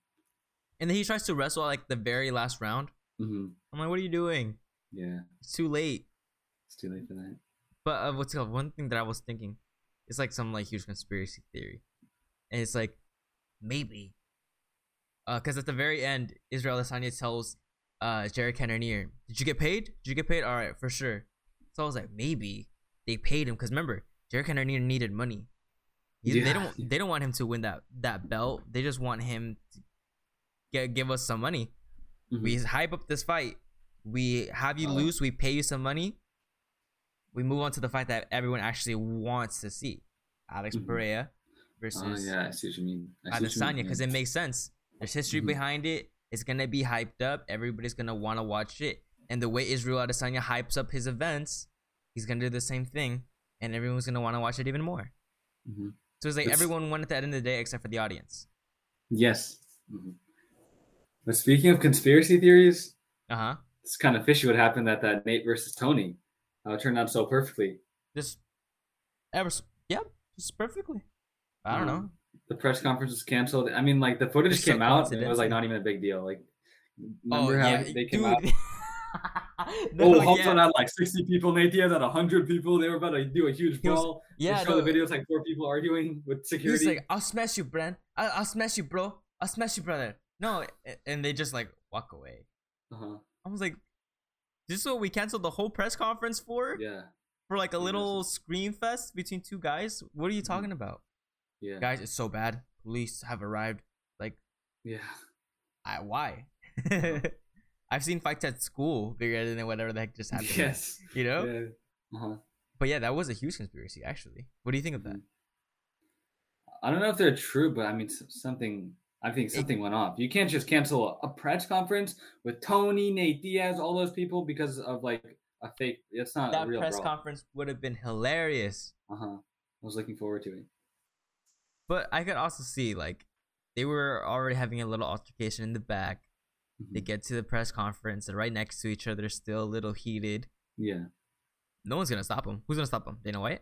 And then he tries to wrestle at, like the very last round. hmm I'm like, what are you doing? Yeah, It's too late. it's too late for that. But uh, what's called? One thing that I was thinking, it's like some like huge conspiracy theory, and it's like maybe, uh, because at the very end, Israel Adesanya tells uh Jared Cannonier, "Did you get paid? Did you get paid? All right, for sure." So I was like, maybe they paid him because remember, Jared Cannonier needed money. He- They don't. They don't want him to win that that belt. They just want him to get give us some money. Mhm. We hype up this fight. We have you Uh, lose. We pay you some money. We move on to the fight that everyone actually wants to see: Alex Mhm. Pereira Oh versus yeah, I see what you mean. Adesanya, because yeah. it makes sense. There's history Mhm. behind it. It's gonna be hyped up. Everybody's gonna want to watch it. And the way Israel Adesanya hypes up his events, he's gonna do the same thing, and everyone's gonna want to watch it even more. Mhm. So it's like It's- everyone won at the end of the day except for the audience. Yes. Mhm. But speaking of conspiracy theories, Uh huh. it's kind of fishy what happened at that Nate versus Tony. It turned out so perfectly. Just ever. Yep. Just perfectly. I don't Um, know. The press conference was canceled. I mean, like the footage It's so came out, and it was like not even a big deal. Like, Oh remember how yeah, they came dude. out? no, oh, Hobson yeah. had like 60 people. Nate had 100 people. They were about to do a huge brawl. yeah, they show no, the videos like four people arguing with security. was like, "I'll smash you, Brent. I'll, I'll smash you, bro. I'll smash you, brother." No, and they just like walk away. uh-huh. I was like, "This is what we canceled the whole press conference for? Yeah, For like a little scream fest between two guys? What are you talking about, yeah, guys? It's so bad. Police have arrived. Like, yeah. I, why? I've seen fights at school bigger than whatever the heck just happened. Yes. You know? Yeah. Uh-huh. But yeah, that was a huge conspiracy, actually. What do you think of that? I don't know if they're true, but I mean something. I think something went off. You can't just cancel a, a press conference with Tony, Nate Diaz, all those people because of like a fake. It's not a That real press brawl. conference would have been hilarious. Uh huh. I was looking forward to it. But I could also see like they were already having a little altercation in the back. They Mhm. get to the press conference, they're right next to each other, still a little heated. Yeah. No one's gonna stop them. Who's gonna stop them? Dana White.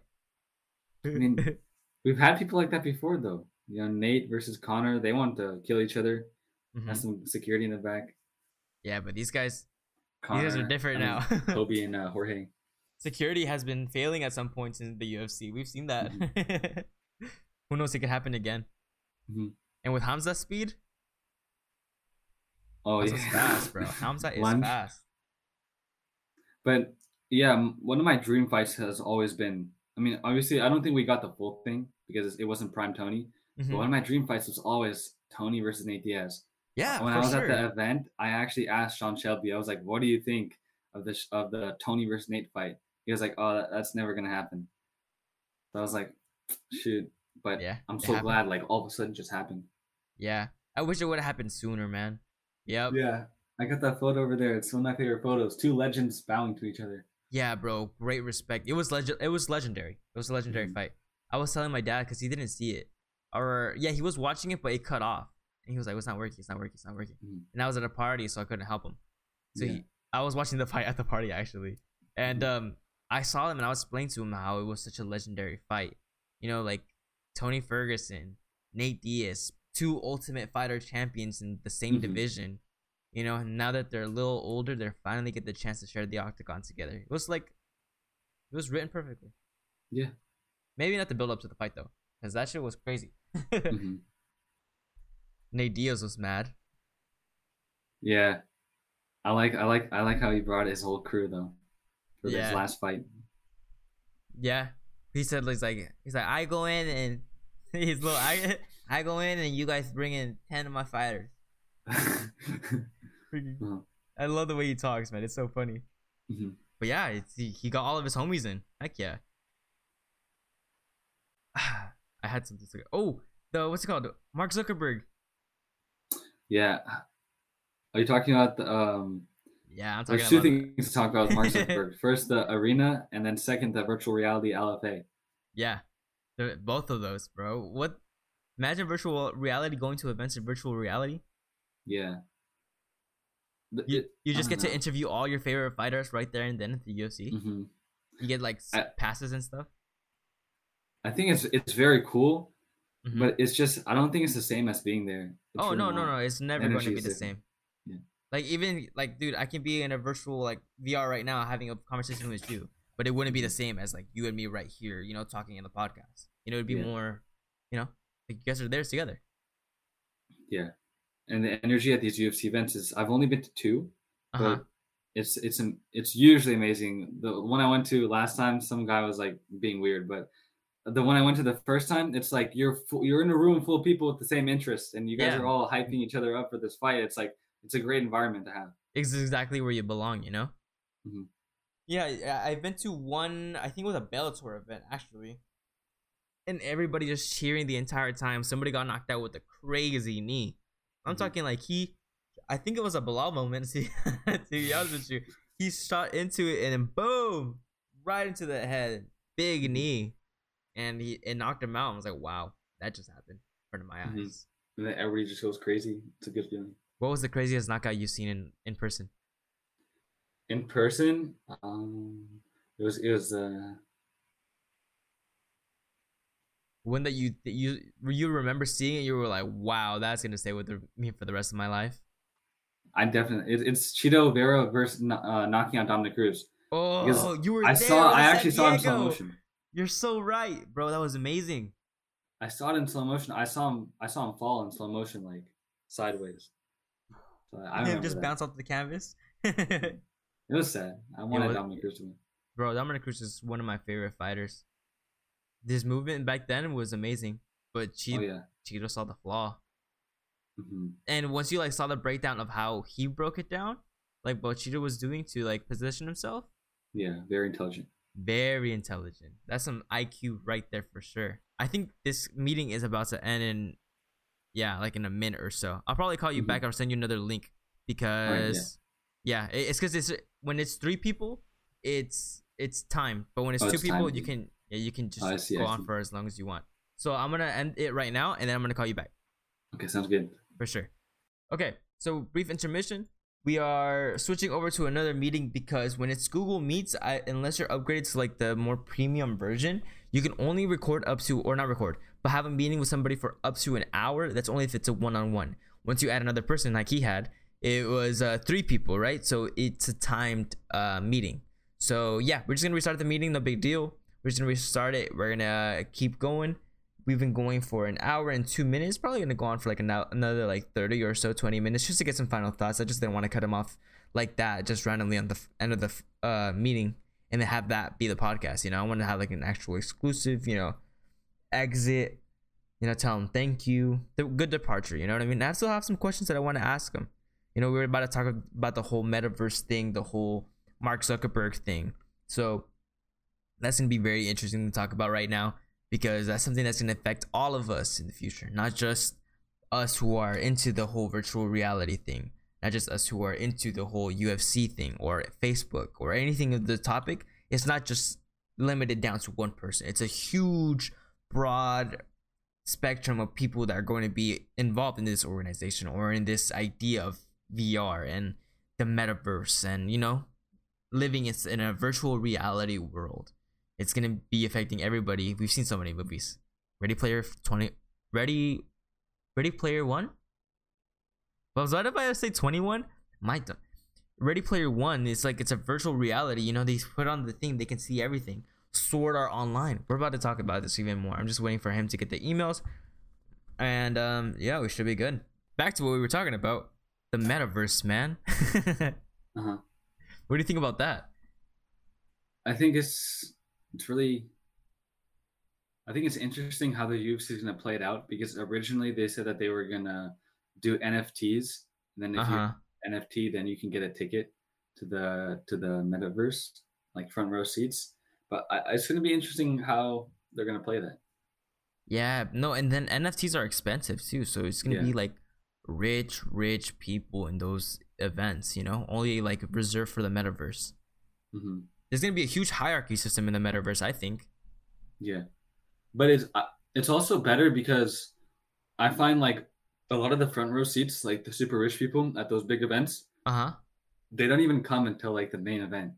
I mean, we've had people like that before, though. You know, Nate versus Conor. They want to kill each other. Mhm. Have some security in the back. Yeah, but these guys, Conor, these guys are different I now. mean, Colby and uh, Jorge. Security has been failing at some points in the UFC. We've seen that. Mm-hmm. Who knows? It could happen again. Mhm. And with Hamza's speed, Oh Hamza's yeah, fast, bro. Hamza is Lunge. fast. But yeah, one of my dream fights has always been. I mean, obviously, I don't think we got the full thing because it wasn't prime Tony. Mhm. But one of my dream fights was always Tony versus Nate Diaz. Yeah, when I was sure. at the event, I actually asked Sean Shelby. I was like, "What do you think of the sh- of the Tony versus Nate fight?" He was like, "Oh, that, that's never gonna happen." So I was like, "Shoot!" But Yeah, I'm so glad, like all of a sudden, just happened. Yeah, I wish it would have happened sooner, man. Yep. Yeah, I got that photo over there. It's one of my favorite photos. Two legends bowing to each other. Yeah, bro. Great respect. It was legend. It was legendary. It was a legendary Mhm. fight. I was telling my dad because he didn't see it, or yeah, he was watching it, but it cut off, and he was like, "It's not working. It's not working. It's not working." Mhm. And I was at a party, so I couldn't help him. So Yeah. he, I was watching the fight at the party actually, and um, I saw him and I was explaining to him how it was such a legendary fight. You know, like Tony Ferguson, Nate Diaz, two Ultimate Fighter champions in the same Mhm. division. You know, now that they're a little older, they're finally get the chance to share the octagon together. It was like, it was written perfectly. Yeah. Maybe not the build up to the fight though, because that shit was crazy. Mhm. Nate Diaz was mad. Yeah, I like I like I like how he brought his whole crew though for Yeah. this last fight. Yeah, he said he's like he's like I go in and he's little I I go in and you guys bring in ten of my fighters. I love the way he talks, man. It's so funny. Mhm. But yeah, it's, he, he got all of his homies in. Heck yeah. I had something to Oh, the what's it called? Mark Zuckerberg. Yeah. Are you talking about the um? Yeah, I'm talking There's two things to talk about with Mark Zuckerberg. First, the arena, and then second, the virtual reality LFA. Yeah, both of those, bro. What? Imagine virtual reality going to events in virtual reality. Yeah. The- You you just get to interview all your favorite fighters right there and then at the UFC. Mhm. You get like I- passes and stuff. I think it's it's very cool, Mhm. but it's just I don't think it's the same as being there. It's oh no no no! It's never going to be the same. Yeah. Like even like dude, I can be in a virtual like VR right now having a conversation with you, but it wouldn't be the same as like you and me right here, you know, talking in the podcast. You know, it'd be Yeah. more, you know, like you guys are there together. Yeah, and the energy at these UFC events is I've only been to two, Uh huh. but it's it's am- it's usually amazing. The one I went to last time, some guy was like being weird, but the one I went to the first time, it's like you're fu- you're in a room full of people with the same interests, and you guys Yeah. are all hyping each other up for this fight. It's like it's a great environment to have. It's exactly where you belong, you know. Mhm. Yeah, I- I've been to one. I think it was a Bellator event actually, and everybody just cheering the entire time. Somebody got knocked out with a crazy knee. I'm Mhm. talking like he. I think it was a Bilal moment. To, to be honest with you, he shot into it and then boom, right into the head, big knee, and he it knocked him out. I was like, wow, that just happened in front of my Mhm. eyes. And then everybody just goes crazy. It's a good feeling. What was the craziest knockout you've seen in in person? In person, um, it was it was uh One that you that you you remember seeing it, you were like, "Wow, that's gonna stay with me for the rest of my life." i'm definitely it, it's Chito Vera versus uh, knocking out Dominick Cruz. Oh, Because you were. I saw I actually saw it in slow motion. You're so right, bro. That was amazing. I saw it in slow motion. I saw him. I saw him fall in slow motion, like sideways. So I, Him just that. bounce off the canvas. It was sad. I wanted what- Dominick Cruz to win. bro, Dominick Cruz is one of my favorite fighters. This movement back then was amazing, but Oh Chito, yeah. Chito saw the flaw. hmm And once you like saw the breakdown of how he broke it down, like Bochito was doing to like position himself. Yeah, very intelligent. Very intelligent. That's some IQ right there for sure. I think this meeting is about to end in, yeah, like in a minute or so. I'll probably call you Mhm. back. I'll send you another link because, yeah, it- it's because it's when it's three people, it's it's time. But when it's Oh, two it's people, time. you can yeah you can just I see, go I on for as long as you want. So I'm gonna end it right now, and then I'm gonna call you back Okay, sounds good. for sure. Okay, so brief intermission. We are switching over to another meeting because when it's Google Meets, I, unless you're upgraded to like the more premium version, you can only record up to, or not record, but have a meeting with somebody for up to an hour. That's only if it's a one on one. Once you add another person like he had, it was uh, three people, right? So it's a timed uh, meeting. So yeah, we're just gonna restart the meeting. No big deal. We're just gonna restart it. We're gonna keep going. We've been going for an hour and two minutes. Probably gonna go on for like an another like thirty or so, twenty minutes, just to get some final thoughts. I just didn't want to cut him off like that, just randomly on the end of the uh, meeting, and then have that be the podcast. You know, I want to have like an actual exclusive. You know, exit. You know, tell him thank you. The good departure. You know what I mean? And I still have some questions that I want to ask him. You know, we were about to talk about the whole metaverse thing, the whole Mark Zuckerberg thing. So that's gonna be very interesting to talk about right now because that's something that's gonna affect all of us in the future, not just us who are into the whole virtual reality thing, not just us who are into the whole UFC thing or Facebook or anything of the topic. It's not just limited down to one person. It's a huge, broad spectrum of people that are going to be involved in this organization or in this idea of VR and the metaverse and you know living in in a virtual reality world. It's gonna be affecting everybody. We've seen so many movies. Ready Player Twenty, Ready, Ready Player One. Well, what if I say twenty one? My, Ready Player One is like it's a virtual reality. You know, they put on the thing, they can see everything. Sword Art Online. We're about to talk about this even more. I'm just waiting for him to get the emails, and um, yeah, we should be good. Back to what we were talking about, the metaverse, man. Uh-huh. What do you think about that? I think it's it's really I think it's interesting how the UFC is gonna play it out because originally they said that they were gonna do NFTs and then if Uh huh. you NFT then you can get a ticket to the to the metaverse like front row seats. But I, it's gonna be interesting how they're gonna play that. Yeah, no, and then NFTs are expensive too, so it's gonna Yeah. be like rich, rich people in those events, you know, only like reserved for the metaverse. hmm There's gonna be a huge hierarchy system in the metaverse, I think. Yeah, but it's uh, it's also better because I find like a lot of the front row seats, like the super rich people at those big events, Uh huh. they don't even come until like the main event.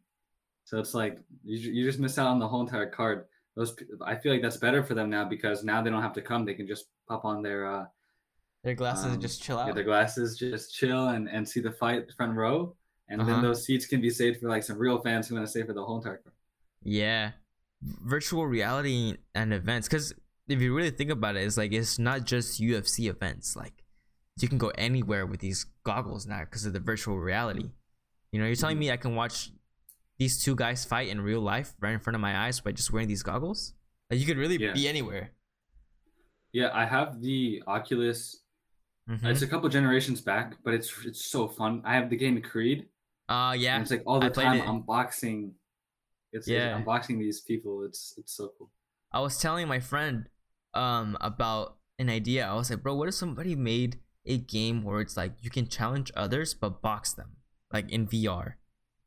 So it's like you, you just miss out on the whole entire card. Those I feel like that's better for them now because now they don't have to come. They can just pop on their uh Their glasses and Um, just chill yeah, out. their glasses, just chill and and see the fight front row, and Uh-huh. then those seats can be saved for like some real fans who want to stay for the whole entire. Yeah, virtual reality and events. Because if you really think about it, it's like it's not just UFC events. Like you can go anywhere with these goggles now because of the virtual reality. You know, you're telling me I can watch these two guys fight in real life right in front of my eyes by just wearing these goggles. Like you could really Yeah. be anywhere. Yeah, I have the Oculus. Mhm. It's a couple generations back, but it's it's so fun. I have the game Creed. Uh yeah. And it's like all the played time unboxing. It's, Yeah. it's unboxing these people. It's it's so cool. I was telling my friend um about an idea. I was like, bro, what if somebody made a game where it's like you can challenge others but box them like in VR?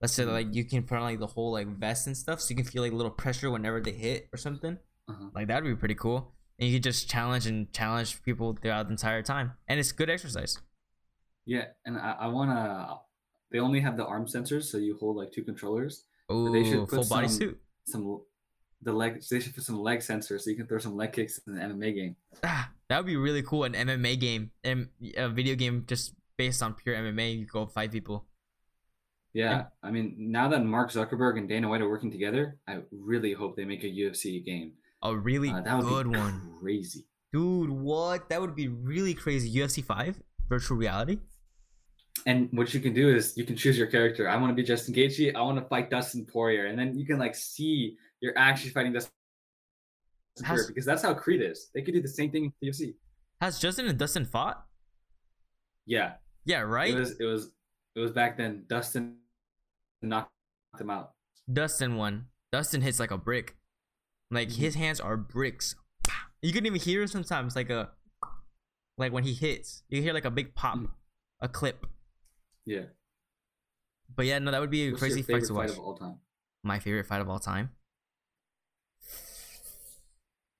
Let's say like you can put on like the whole like vest and stuff, so you can feel like a little pressure whenever they hit or something. Uh-huh. Like that'd be pretty cool. And you can just challenge and challenge people throughout the entire time, and it's good exercise. Yeah, and I, I wanna. They only have the arm sensors, so you hold like two controllers. Oh, they should put full body some- suit. Some the leg. They should put some leg sensors, so you can throw some leg kicks in an MMA game. Ah, that would be really cool. An MMA game, and a video game just based on pure MMA. You go fight people. Yeah, I mean, now that Mark Zuckerberg and Dana White are working together, I really hope they make a UFC game. A really Uh, that would good be one. crazy. Dude, what? That would be really crazy. UFC 5 virtual reality? And what you can do is you can choose your character. I want to be Justin Gaethje. I want to fight Dustin Poirier, and then you can like see you're actually fighting Dustin Has- Poirier because that's how Creed is. They could do the same thing in UFC. Has Justin and Dustin fought? Yeah, Yeah, right? it was it was it was back then. Dustin knocked him out. Dustin won. Dustin hits like a brick. Like Mhm. his hands are bricks. You can even hear sometimes, like a like when he hits. You hear like a big pop, Mhm. a clip. Yeah. But yeah, no, that would be a What's crazy fight to fight watch. of all time? My favorite fight of all time.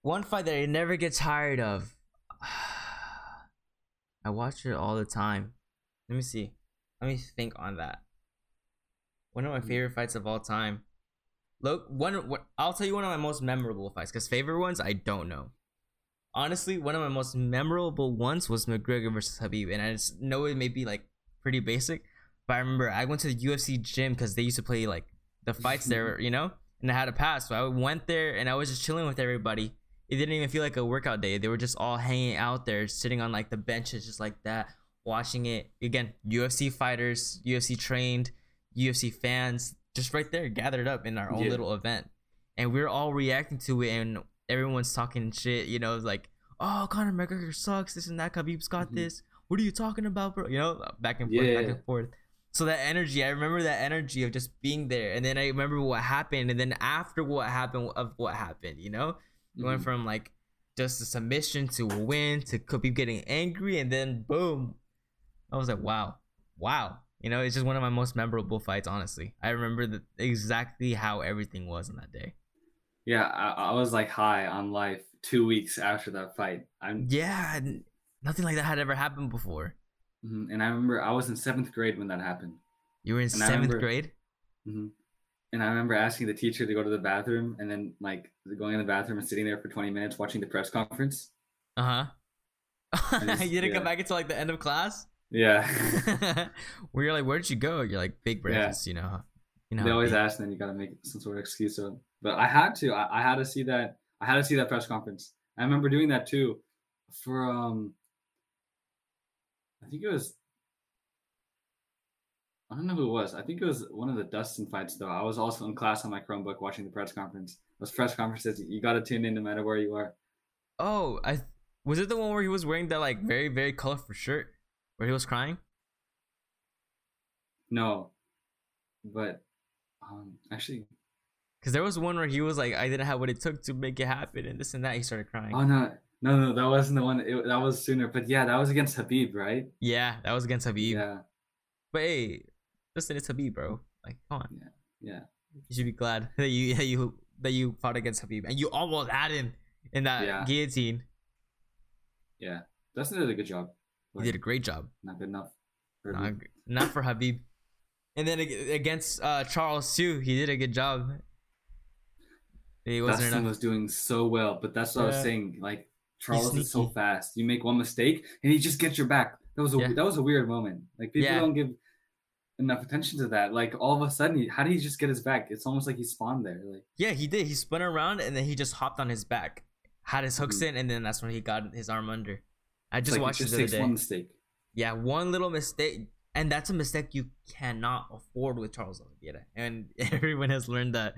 One fight that I never get tired of. I watch it all the time. Let me see. Let me think on that. One of my Hmm. favorite fights of all time. Look, one. What I'll tell you one of my most memorable fights. Cause favorite ones I don't know. Honestly, one of my most memorable ones was McGregor versus Habib, and I just know it may be like pretty basic, but I remember I went to the UFC gym because they used to play like the fights there, you know, and I had a pass, so I went there and I was just chilling with everybody. It didn't even feel like a workout day. They were just all hanging out there, sitting on like the benches, just like that, watching it. Again, UFC fighters, UFC trained, UFC fans, just right there, gathered up in our own Yeah. little event, and we are all reacting to it, and everyone's talking shit. You know, like, oh, Conor McGregor sucks, this and that. Khabib's got Mhm. this. What are you talking about, bro? You know, uh, back and forth, back and forth. So that energy, I remember that energy of just being there, and then I remember what happened, and then after what happened of what happened, you know, it went mm-hmm. from like just a submission to a win to Khabib getting angry, and then boom, I was like, wow, wow. You know, it's just one of my most memorable fights. Honestly, I remember the, exactly how everything was on that day. Yeah, I, I was like high on life two weeks after that fight. I'm Yeah, nothing like that had ever happened before. Mhm. and I remember I was in seventh grade when that happened. You were in And seventh remember- grade. hmm And I remember asking the teacher to go to the bathroom, and then like going in the bathroom and sitting there for twenty minutes watching the press conference. Uh huh. you didn't come back until like the end of class. Yeah, Where you're like, where did you go? You're like, big breakfast, you know. You know. they always big- ask, and then you gotta make some sort of excuse. So, but I had to. I, I had to see that. I had to see that press conference. I remember doing that too, for um. I think it was. I don't know who it was. I think it was one of the Dustin fights though. I was also in class on my Chromebook watching the press conference. Those press conferences, you got to tune in no matter where you are. Oh, I was it the one where he was wearing that like very very colorful shirt where he was crying. No, but um, actually, Because there was one where he was like, I didn't have what it took to make it happen, and this and that. He started crying. oh no, no, no, that wasn't the one. It, that was sooner. But yeah, that was against Habib, right? yeah, that was against Habib. Yeah, But hey, listen, it's Habib, bro. Like, come on, yeah. Yeah. you should be glad that you that you that you fought against Habib, and you almost had him in that Yeah. guillotine. Yeah, Dustin did a good job. He did a great job. Not good enough. for Not, not for Habib. And then against uh, Charles too, he did a good job. He wasn't Dustin enough. was doing so well, but that's what I was saying. Like Charles is so fast. You make one mistake, and he just gets your back. That was a Yeah. that was a weird moment. Like people Yeah. don't give enough attention to that. Like all of a sudden, he, how did he just get his back? It's almost like he spawned there. Like Yeah, he did. He spun around and then he just hopped on his back, had his hooks Mhm. in, and then that's when he got his arm under. I just like, watched it it just the other takes one mistake. Yeah, one little mistake, and that's a mistake you cannot afford with Charles Oliveira. And everyone has learned that.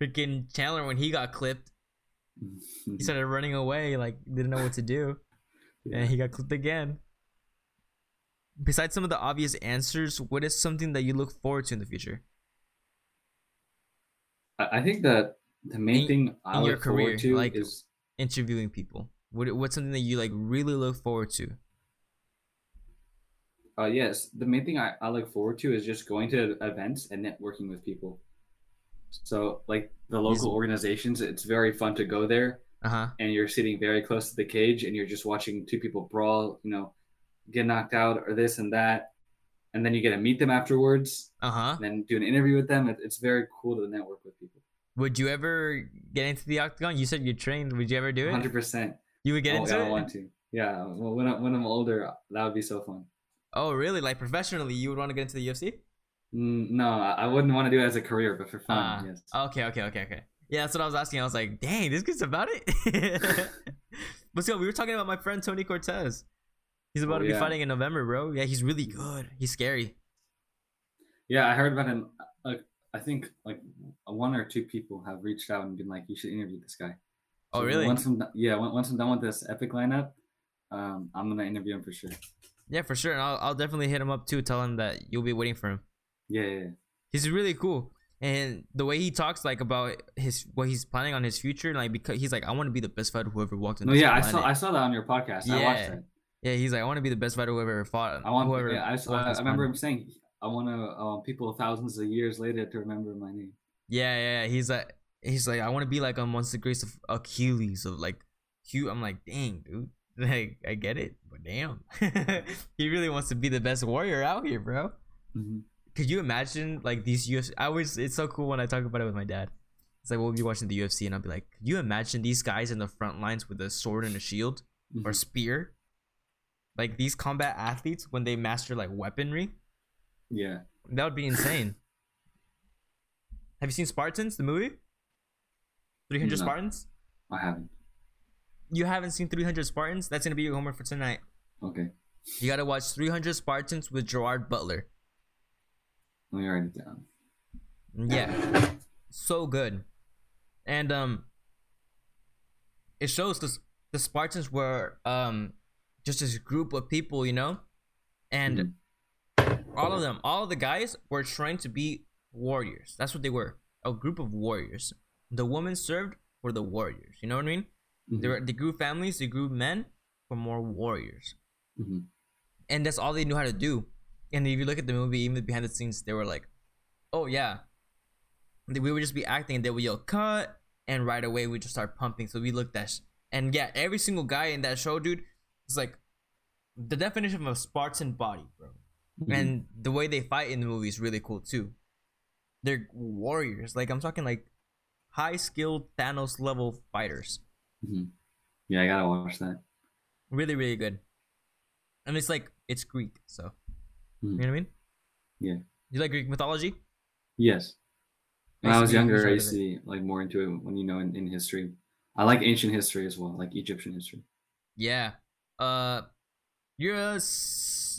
Freaking Chandler, when he got clipped, he started running away, like didn't know what to do, Yeah. and he got clipped again. Besides some of the obvious answers, what is something that you look forward to in the future? I think that the main In- thing I in your career, to like- is Interviewing people. What what's something that you like really look forward to? uh, yes, the main thing I, I look forward to is just going to events and networking with people. So like the local organizations, it's very fun to go there Uh huh. and you're sitting very close to the cage and you're just watching two people brawl, you know, get knocked out or this and that. And then you get to meet them afterwards Uh huh. and then do an interview with them. It's very cool to network with people. Would you ever get into the octagon? You said you trained. Would you ever do it? 100%. You would get oh, into I it. want to. Yeah. Well, when, I, when I'm older, that would be so fun. Oh, really? Like professionally, you would want to get into the UFC? Mm, No, I wouldn't want to do it as a career, but for fun, Ah, yes. Okay, okay, okay, okay. Yeah, that's what I was asking. I was like, dang, this kid's about it. but still, we were talking about my friend Tony Cortez. He's about Oh, to be yeah. fighting in November, bro. Yeah, he's really good. He's scary. Yeah, I heard about him. Like, I think like one or two people have reached out and been like, "You should interview this guy." Oh, really? Once I'm yeah, once I'm done with this epic lineup, um, I'm gonna interview him for sure. Yeah, for sure. And I'll, I'll definitely hit him up too. Tell him that you'll be waiting for him. Yeah, yeah, yeah. He's really cool. And the way he talks like about his what he's planning on his future, like because he's like, I want to be the best fighter who ever walked in. No, yeah, I saw I saw that on your podcast. I watched Yeah. it. Yeah, he's like, I want to be the best fighter who ever fought. I want. whoever yeah, I, saw, walked I remember planet." him saying, "I want to uh, people thousands of years later to remember my name." Yeah, yeah, yeah. He's like, he's like, I want to be like on once the grace of Achilles of like, Hugh. I'm like, dang, dude. Like, I get it, but damn, he really wants to be the best warrior out here, bro. hmm Could you imagine like these UFC? I always, it's so cool when I talk about it with my dad. It's like we'll be watching the UFC, and I'll be like, could you imagine these guys in the front lines with a sword and a shield or Mhm. spear? Like these combat athletes when they master like weaponry, Yeah. that would be insane. Have you seen Spartans, the movie? 300 No. Spartans? I haven't. You haven't seen 300 Spartans? That's gonna be your homework for tonight. Okay. You gotta watch 300 Spartans with Gerard Butler. Let me write it down. Yeah, so good, and um, it shows the the Spartans were um just this group of people, you know, and all of them, all of the guys were trying to be warriors. That's what they were, a group of warriors. The women served for the warriors. You know what I mean? Mhm. They were they grew families, they grew men for more warriors. Mhm. and that's all they knew how to do. And if you look at the movie, even behind the scenes, they were like, "Oh yeah," we would just be acting, and they would yell "cut," and right away we just start pumping. So we looked at, sh- and yeah, every single guy in that show, dude, is like the definition of a Spartan body, bro. Mhm. And the way they fight in the movie is really cool too. They're warriors, like I'm talking like high skilled Thanos level fighters. Mhm. Yeah, I gotta watch that. Really, really good. And it's like it's Greek, so you Mhm. know what I mean? Yeah. You like Greek mythology? Yes. When I was younger, I used to be like more into it when you know in, in history. I like ancient history as well, like Egyptian history. Yeah. Uh, you're a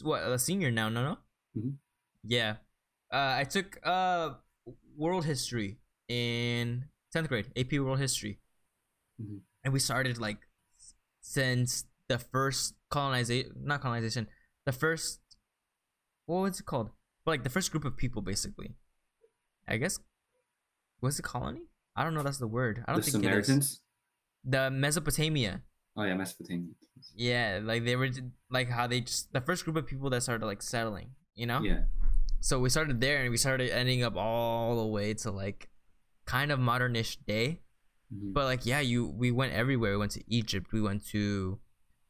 what a senior now? No, no. Mhm. Yeah. Uh, I took uh world history in tenth grade, AP World History, Mhm. and we started like since the first colonization, not colonization, the first what was it called? But like the first group of people, basically. I guess was it colony? I don't know. That's the word. I don't think it is. Samaritans. The Mesopotamia. Oh yeah, Mesopotamia. Yeah, like they were like how they just the first group of people that started like settling, you know? Yeah. So we started there and we started ending up all the way to like kind of modernish day. Mhm. But like yeah, you we went everywhere. We went to Egypt, we went to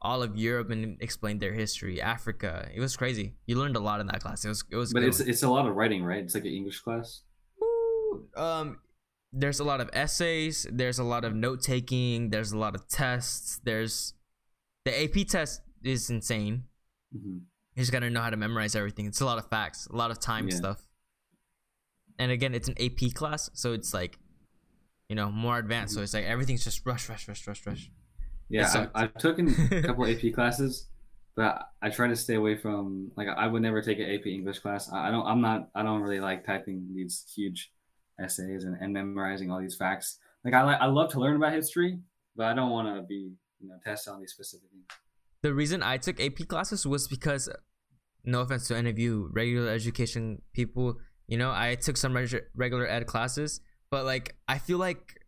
all of Europe and explained their history, Africa. It was crazy. You learned a lot in that class. It was it was But good it's it's a lot of writing, right? It's like an English class. Woo! um there's a lot of essays, there's a lot of note taking, there's a lot of tests, there's the AP test is insane. hmm You just gotta know how to memorize everything. It's a lot of facts, a lot of time Yeah. stuff. And again, it's an AP class, so it's like, you know, more advanced. Mm-hmm. So it's like everything's just rush, rush, rush, rush, rush. Yeah. I, I've taken a couple AP classes, but I try to stay away from like I would never take an AP English class. I I don't. I'm not. I don't really like typing these huge essays and, and memorizing all these facts. Like I like. I love to learn about history, but I don't want to be you know tested on these specific things. The reason I took AP classes was because, no offense to any of you regular education people, you know, I took some reg- regular ed classes, but like I feel like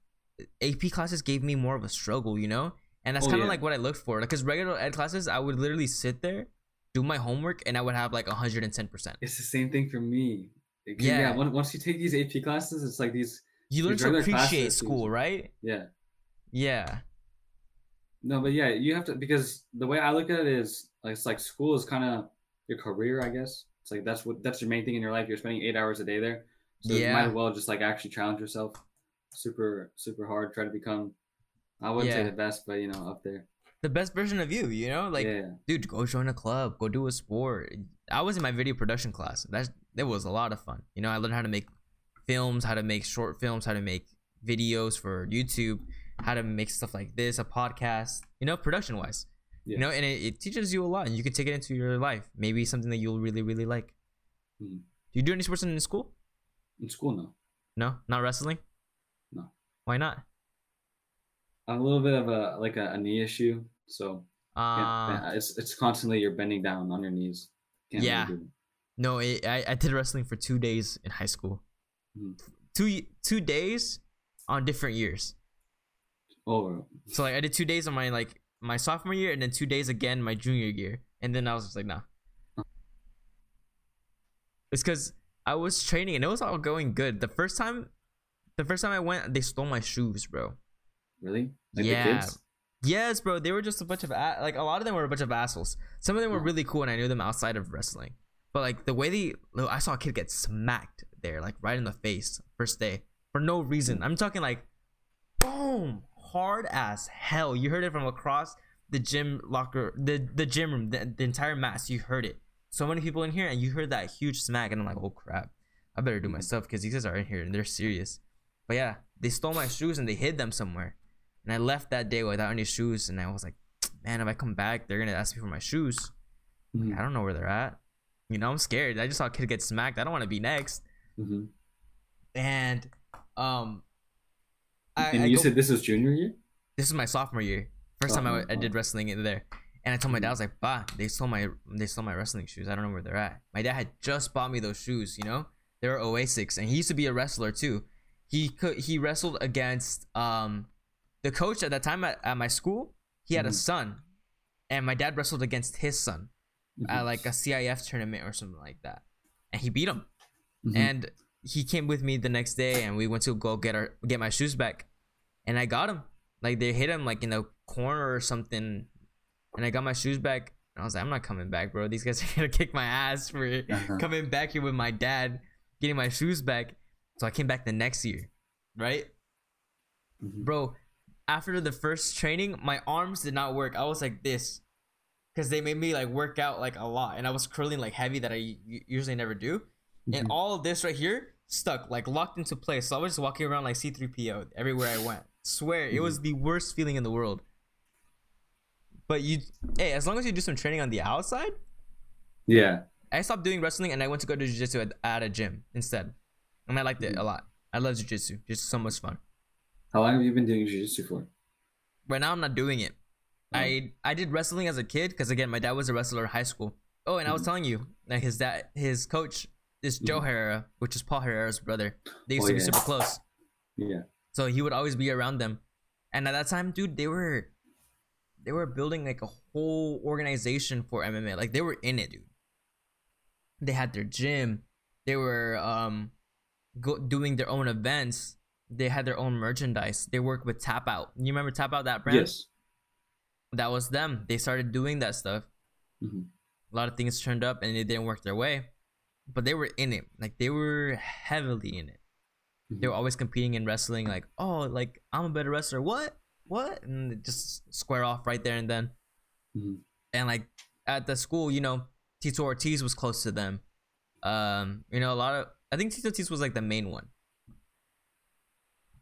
AP classes gave me more of a struggle, you know, and that's Oh, kind of yeah. like what I looked for. like Because regular ed classes, I would literally sit there, do my homework, and I would have like hundred and ten percent. It's the same thing for me. It- Yeah. yeah. Once once you take these AP classes, it's like these. You learn These to appreciate classes, school, these- right? Yeah. Yeah. No, but yeah, you have to because the way I look at it is like it's like school is kind of your career, I guess. It's like that's what that's your main thing in your life. You're spending eight hours a day there, so you might as well just like actually challenge yourself, super super hard. Try to become, I wouldn't say the best, but you know, up there. The best version of you, you know, like yeah, dude, go join a club, go do a sport. I was in my video production class. That that was a lot of fun. You know, I learned how to make films, how to make short films, how to make videos for YouTube, how to make stuff like this, a podcast. You know, production wise. Yeah. You know, and it, it teaches you a lot, and you can take it into your life. Maybe something that you'll really, really like. Hmm. Do you do any sports in school? in school no, No, not wrestling. No. Why not? A little bit of a like a, a knee issue, so Uh, it's it's constantly you're bending down on your knees. Can't Yeah. it. no, it, I I did wrestling for two days in high school. Mhm. Two two days on different years. Oh, So like I did two days on my like my sophomore year, and then two days again my junior year, and then I was just like, nah. It's because I was training and it was all going good. The first time, the first time I went, they stole my shoes, bro. Really? Like Yeah. the kids? Yes, bro. They were just a bunch of a- like a lot of them were a bunch of assholes. Some of them were hmm. really cool, and I knew them outside of wrestling. But like the way they, I saw a kid get smacked there, like right in the face, first day for no reason. Hmm. I'm talking like, boom, hard as hell. You heard it from across the gym locker, the the gym room, the, the entire mass. You heard it. So many people in here, and you heard that huge smack, and I'm like, oh crap, I better do hmm. my stuff because these guys are in here and they're serious. But yeah, they stole my shoes and they hid them somewhere. And I left that day without any shoes, and I was like, man, if I come back, they're gonna ask me for my shoes. Mhm. I don't know where they're at. You know, I'm scared. I just saw a kid get smacked. I don't want to be next. Mhm. And um, I, and you go- said this was junior year? this is my sophomore year. First time I, Oh, I did oh. wrestling in there, and I told my dad, I was like, "Bah, they stole my they stole my wrestling shoes. I don't know where they're at." My dad had just bought me those shoes. You know, they were Oasis, and he used to be a wrestler too. He could he wrestled against um the coach at that time at, at my school. He had a Mhm. son, and my dad wrestled against his son at Mhm. like a CIF tournament or something like that, and he beat him Mhm. and he came with me the next day and we went to go get our get my shoes back and i got him like they hit him like in the corner or something and i got my shoes back and i was like i'm not coming back bro these guys are gonna kick my ass for Uh-huh. coming back here with my dad getting my shoes back so i came back the next year right Mhm. bro after the first training my arms did not work. I was like this because they made me like work out like a lot and i was curling like heavy that i usually never do. And Mhm. all of this right here stuck like locked into place. So i was just walking around like c3po everywhere i went. Swear it was the worst feeling in the world. But you hey as long as you do some training on the outside Yeah. i stopped doing wrestling and i went to go to jiu-jitsu at, at a gym instead. And i liked it a lot. I love jiu-jitsu. It's so much fun How long have you been doing jiu-jitsu for? right now i'm not doing it Oh. i i did wrestling as a kid because again my dad was a wrestler in high school oh and i was Mhm. telling you like his dad his coach is joe Mhm. herrera which is paul herrera's brother they used Oh, to be yeah. super close Yeah. so he would always be around them and at that time dude they were they were building like a whole organization for mma like they were in it dude they had their gym they were um go- doing their own events they had their own merchandise they worked with tap out you remember tap out that brand Yes. that was them. They started doing that stuff. Mhm. A lot of things turned up and it didn't work their way, but they were in it. Like they were heavily in it. They were always competing in wrestling. Like, oh, like I'm a better wrestler. What? What? And just square off right there and then. Mhm. And like at the school, you know, Tito Ortiz was close to them. Um, you know, a lot of I think Tito Ortiz was like the main one.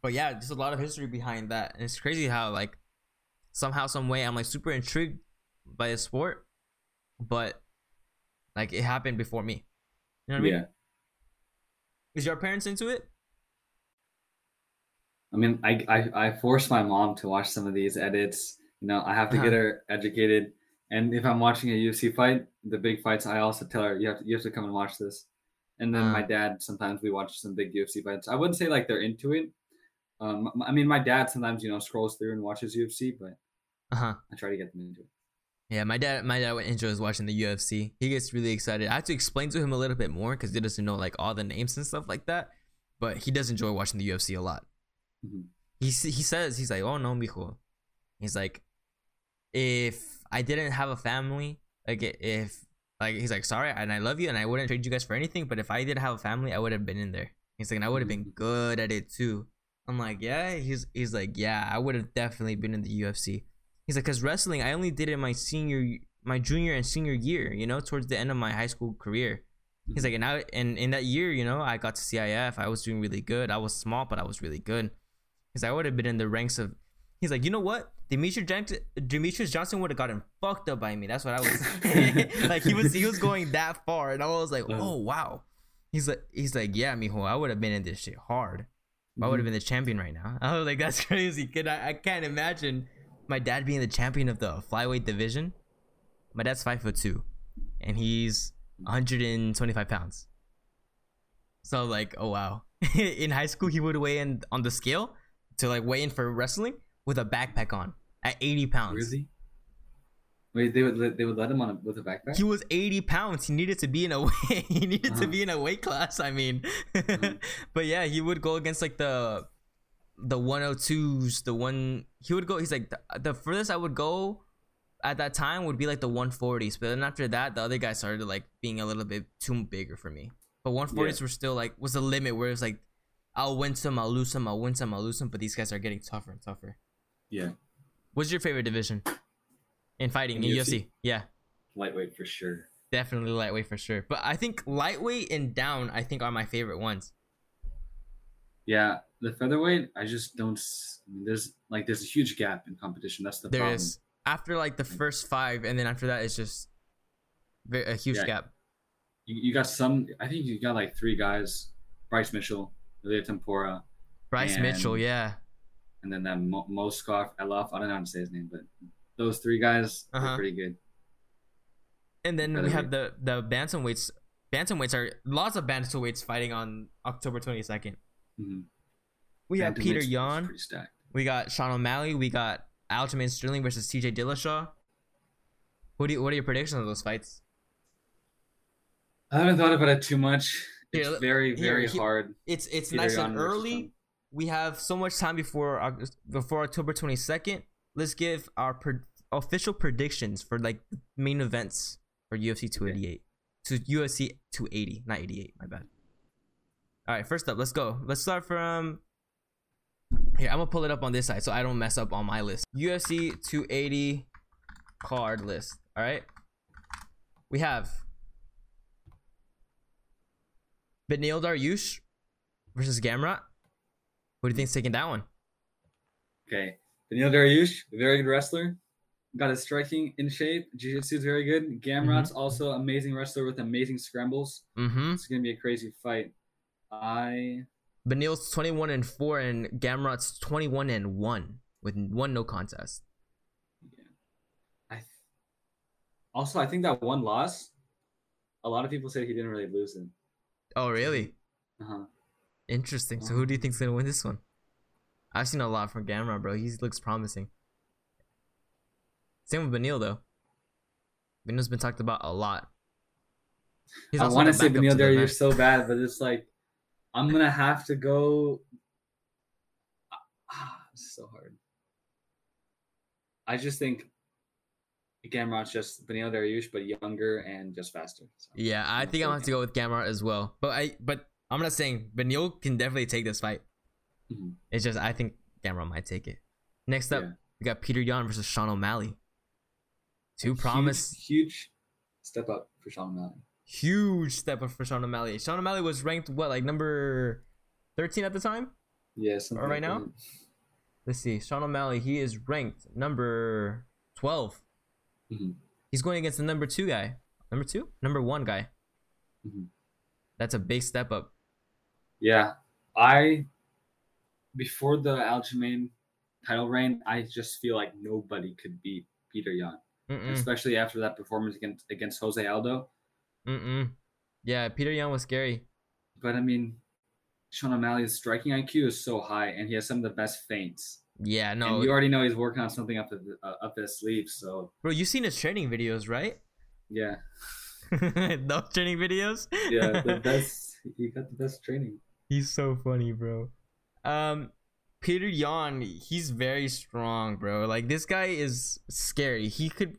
But yeah, there's a lot of history behind that, and it's crazy how like somehow, some way, I'm like super intrigued by the sport, but like it happened before me. You know what I mean? Yeah. Is your parents into it? I mean, I, I I forced my mom to watch some of these edits. You know, I have to Uh-huh. get her educated. And if I'm watching a UFC fight, the big fights, I also tell her you have to you have to come and watch this. And then Uh. my dad sometimes we watch some big UFC fights. I wouldn't say like they're into it. Um, I mean, my dad sometimes you know scrolls through and watches UFC, but Uh huh. I try to get them into it. Yeah, my dad, my dad enjoys watching the UFC. He gets really excited. I have to explain to him a little bit more because he doesn't know like all the names and stuff like that. But he does enjoy watching the UFC a lot. Mhm. He he says he's like, oh no, mijo. He's like, if I didn't have a family, like if like he's like, sorry, and I love you, and I wouldn't trade you guys for anything. But if I did have a family, I would have been in there. He's like, and I would have been Mhm. good at it too. I'm like, yeah. He's he's like, yeah, I would have definitely been in the UFC. He's like, cause wrestling, I only did it my senior, my junior and senior year. You know, towards the end of my high school career. He's like, and I and in that year, you know, I got to CIF. I was doing really good. I was small, but I was really good. He's like, I would have been in the ranks of. He's like, you know what? Demetrious Johnson, Demetrious Johnson would have gotten fucked up by me. That's what I was. like he was, he was going that far, and I was like, Uh. oh wow. He's like, he's like, yeah, mijo, I would have been in this shit hard. I would have mm-hmm. been the champion right now. I was like, that's crazy, kid. I, I can't imagine my dad being the champion of the flyweight division. My dad's five foot two, and he's 125 pounds. So like, oh wow. in high school, he would weigh in on the scale to like weigh in for wrestling with a backpack on at 80 pounds. Really? Wait, they would let, they would let him on a, with a backpack. He was 80 pounds. He needed to be in a weight. he needed to Uh-huh. be in a weight class. I mean, Mhm. but yeah, he would go against like the the 102s. The one he would go. He's like the, the furthest I would go at that time would be like the 140s. But then after that, the other guys started like being a little bit too bigger for me. But 140s were still like was the limit where it's like I'll win some, I'll lose some, I'll win some, I'll lose some. But these guys are getting tougher and tougher. yeah, What's your favorite division in fighting In UFC? UFC? Yeah. lightweight for sure. Definitely lightweight for sure. But I think lightweight and down, I think are my favorite ones. Yeah, the featherweight, I just don't. I mean, there's like there's a huge gap in competition. That's the There problem. is after like the first five, and then after that, it's just a huge Yeah. gap. You, you got some. I think you got like three guys: Bryce Mitchell, Ilia Topuria, Bryce Mitchell, yeah, and then that Mo- Moskov. I love. I don't know how to say his name, but those three guys Uh-huh. are pretty good. and then we have the the bantamweights. Bantamweights are lots of bantamweights fighting on October twenty second. Mhm. We have Peter Yan. We got Sean O'Malley. We got Aljamain Sterling versus T.J. Dillashaw. What do you, what are your predictions of those fights? I haven't thought about it too much. It's let- very, very here- hard. It's it's Peter nice Yan and early. We have so much time before before October twenty second. Let's give our pre- official predictions for like main events for UFC two eighty eight to UFC two eighty, not eighty eight. My bad. All right, first up, let's go. Let's start from here. I'm gonna pull it up on this side so I don't mess up on my list. UFC two eighty card list. All right, we have Beneil Dariush versus Gamrot. Who do you think's taking that one? Okay. Daniel Dariush, very good wrestler. Got his striking in shape. Jiu-Jitsu is very good. Gamrot's also amazing wrestler with amazing scrambles. Mm-hmm. It's gonna be a crazy fight. I Beneil's 21 and 4 and Gamrot's 21 and 1 with one no contest. I th- also I think that one loss. A lot of people say he didn't really lose it. Oh, really? Uh-huh. Interesting. So who do you think's going to win this one? I've seen a lot from Gamrot, bro. He looks promising. Same with Beneil though. Beneil's been talked about a lot. He's I want to say Beneil Daniel to the Dariush event. so bad, but it's like I'm gonna have to go. Ah, this so hard. I just think Gamrot's just Daniel Dariush, but younger and just faster. So. Yeah, I think I'm gonna gonna have to go with Gamrot as well. But I but I'm not saying Benil can definitely take this fight. Mhm. It's just I think Gamrot might take it. Next up, Yeah. we got Peter Yan versus Sean O'Malley. Two promise huge, step up for Sean O'Malley. huge step up for Sean O'Malley. Sean O'Malley was ranked what like number 13 at the time? Yeah, Or right like now? that. Let's see. Sean O'Malley, he is ranked number 12. Mhm. He's going against the number 2 guy. Number 2? Number 1 guy. Mhm. That's a big step up. Yeah, I before the Aljamain title reign, I just feel like nobody could beat Peter Yan, especially after that performance against against Jose Aldo. Mm-mm. Yeah, Peter Yan was scary. But I mean, Sean O'Malley's striking IQ is so high, and he has some of the best feints. Yeah, no. and you already know he's working on something up his, uh, up his sleeve. So Bro, you've seen his training videos, right? yeah, Those training videos? yeah, the best. He got the best training. He's so funny, bro. Um, Peter Yan, he's very strong, bro. Like this guy is scary. He could,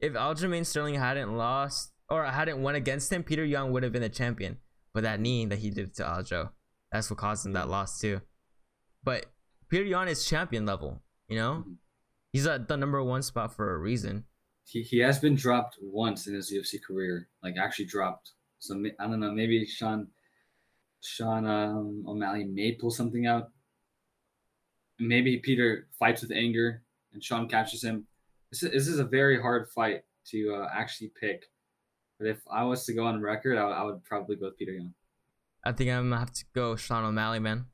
if Aljamain Sterling hadn't lost or hadn't won against him, Peter Yan would have been the champion. But that knee that he did to Aljo, that's what caused him that loss too. But Peter Yan is champion level. You know, Mhm. he's at the number one spot for a reason. He he has been dropped once in his UFC career, like actually dropped. So I don't know, maybe Sean Sean um, O'Malley may pull something out. Maybe Peter fights with anger and Sean catches him. This is, this is a very hard fight to uh, actually pick. But if I was to go on record, I, would- I would probably go with Peter Young. I think I'm gonna have to go Sean O'Malley, man.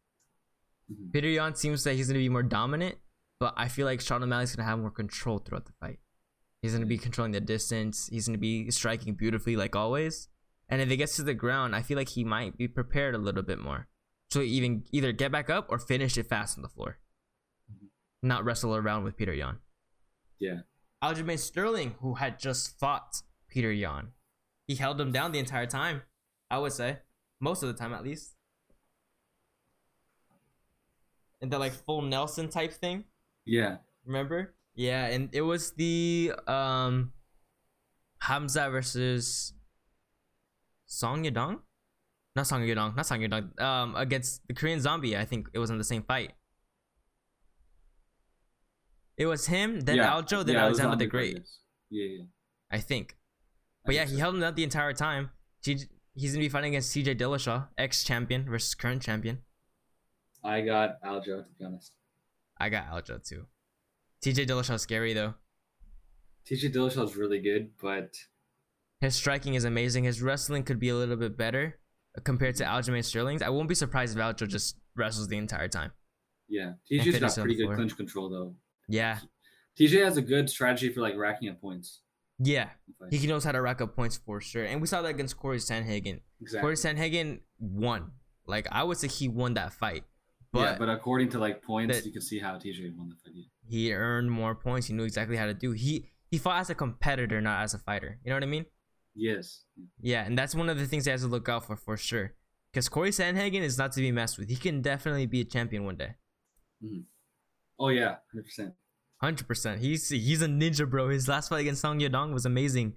Mhm. Peter Young seems that he's gonna be more dominant, but I feel like Sean O'Malley's gonna have more control throughout the fight. He's gonna be controlling the distance. He's gonna be striking beautifully like always. And if it gets to the ground, I feel like he might be prepared a little bit more. So even either get back up or finish it fast on the floor. Not wrestle around with Peter Yan. Yeah. Aljamain Sterling, who had just fought Peter Yan, he held him down the entire time. I would say most of the time, at least. And the like full Nelson type thing, Yeah. remember? Yeah, and it was the um Hamza versus Song Yadong, not Song Yadong, not Song Yadong. Um, against the Korean Zombie, I think it was in the same fight. It was him, then yeah. Aljo, then yeah, Alexander the Great. Yeah, yeah. I think. I But yeah, think he so. held him out the entire time. T- he's gonna be fighting against TJ Dillashaw, ex champion versus current champion. I got Aljo to be honest. I got Aljo too. TJ Dillashaw scary though. TJ Dillashaw's really good, but His striking is amazing. His wrestling could be a little bit better uh, compared to Aljamain Sterling's. I won't be surprised if Aljo just wrestles the entire time. yeah, TJ's got pretty good clinch control though. Yeah, TJ has a good strategy for like racking up points. yeah. He knows how to rack up points for sure. And we saw that against Corey Sandhagen. exactly. Corey Sandhagen won. Like I would say he won that fight. But, yeah, but according to like points, you can see how TJ won the fight. He earned more points. He knew exactly how to do. He he fought as a competitor, not as a fighter. You know what I mean? Yes. Yeah, and that's one of the things he has to look out for for sure. Because Corey Sandhagen is not to be messed with. He can definitely be a champion one day. Oh yeah, hundred percent. Hundred percent. He's he's a ninja, bro. His last fight against Song Yadong was amazing.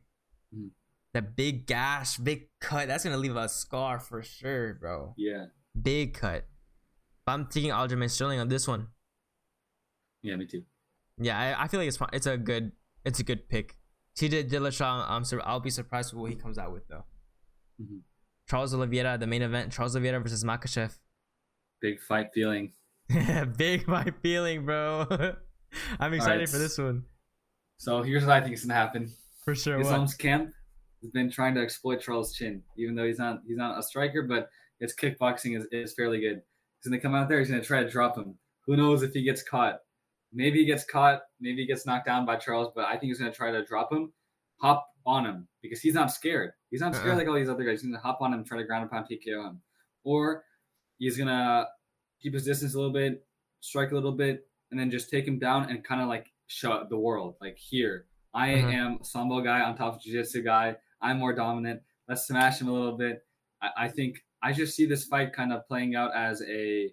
Mhm. That big gash, big cut. That's gonna leave a scar for sure, bro. Yeah. Big cut. But I'm taking Aljamain Sterling on this one. Yeah, me too. Yeah, I, I feel like it's. It's a good it's a good pick. TJ Dillashaw, I'm sur- I'll be surprised with what he comes out with though. Mhm. Charles Oliveira, the main event. Charles Oliveira versus Makhachev. Big fight feeling. Big fight feeling, bro. I'm excited for this one So here's what I think is gonna happen. for sure. Islam's camp has been trying to exploit Charles Chin, even though he's not he's not a striker, but his kickboxing is, is fairly good. He's gonna come out there, he's gonna try to drop him. Who knows if he gets caught? Maybe he gets caught, maybe he gets knocked down by Charles, but I think he's gonna try to drop him, hop on him because he's not scared. He's not scared Uh-uh. like all these other guys. He's gonna hop on him, try to ground and pound TKO him, or he's gonna keep his distance a little bit, strike a little bit, and then just take him down and kind of like shut the world, like here, I Uh-huh. am sambo guy on top of jiu-jitsu guy. I'm more dominant. Let's smash him a little bit. I, I think I just see this fight kind of playing out as a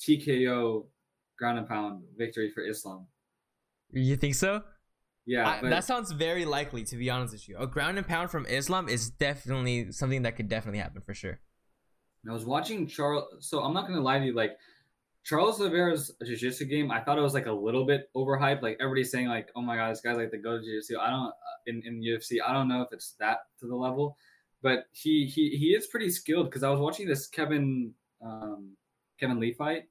TKO ground and pound victory for Islam. You think so? Yeah, I- but that sounds very likely, to be honest with you. A ground and pound from Islam is definitely something that could definitely happen for sure. I was watching Charles. So I'm not gonna lie to you, like Charles Oliveira's jiu-jitsu game. I thought it was like a little bit overhyped. Like everybody's saying, like, "Oh my god, this guy's like the go to jiu-jitsu." I don't in in UFC. I don't know if it's that to the level, but he he he is pretty skilled. Because I was watching this Kevin um Kevin Lee fight,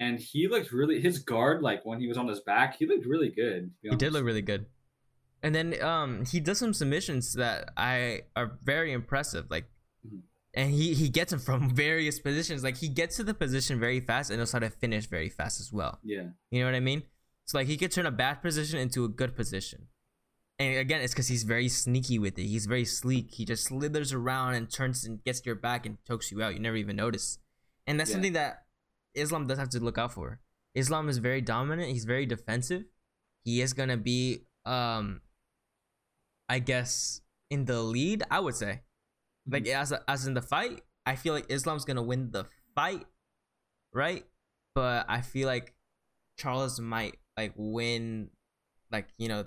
and he looked really his guard like when he was on his back, he looked really good. He did look really good. And then um he does some submissions that I are very impressive. Like Mhm. and he he gets them from various positions. Like he gets to the position very fast and knows how to finish very fast as well. Yeah, You know what I mean? So like he could turn a bad position into a good position. And again, it's because he's very sneaky with it. He's very sleek. He just slithers around and turns and gets your back and chokes you out. You never even notice. And that's Yeah. something that Islam does have to look out for. Islam is very dominant. He's very defensive. He is gonna be, um, I guess, in the lead. I would say, like as as in the fight, I feel like Islam's gonna win the fight, right? But I feel like Charles might like win, like you know,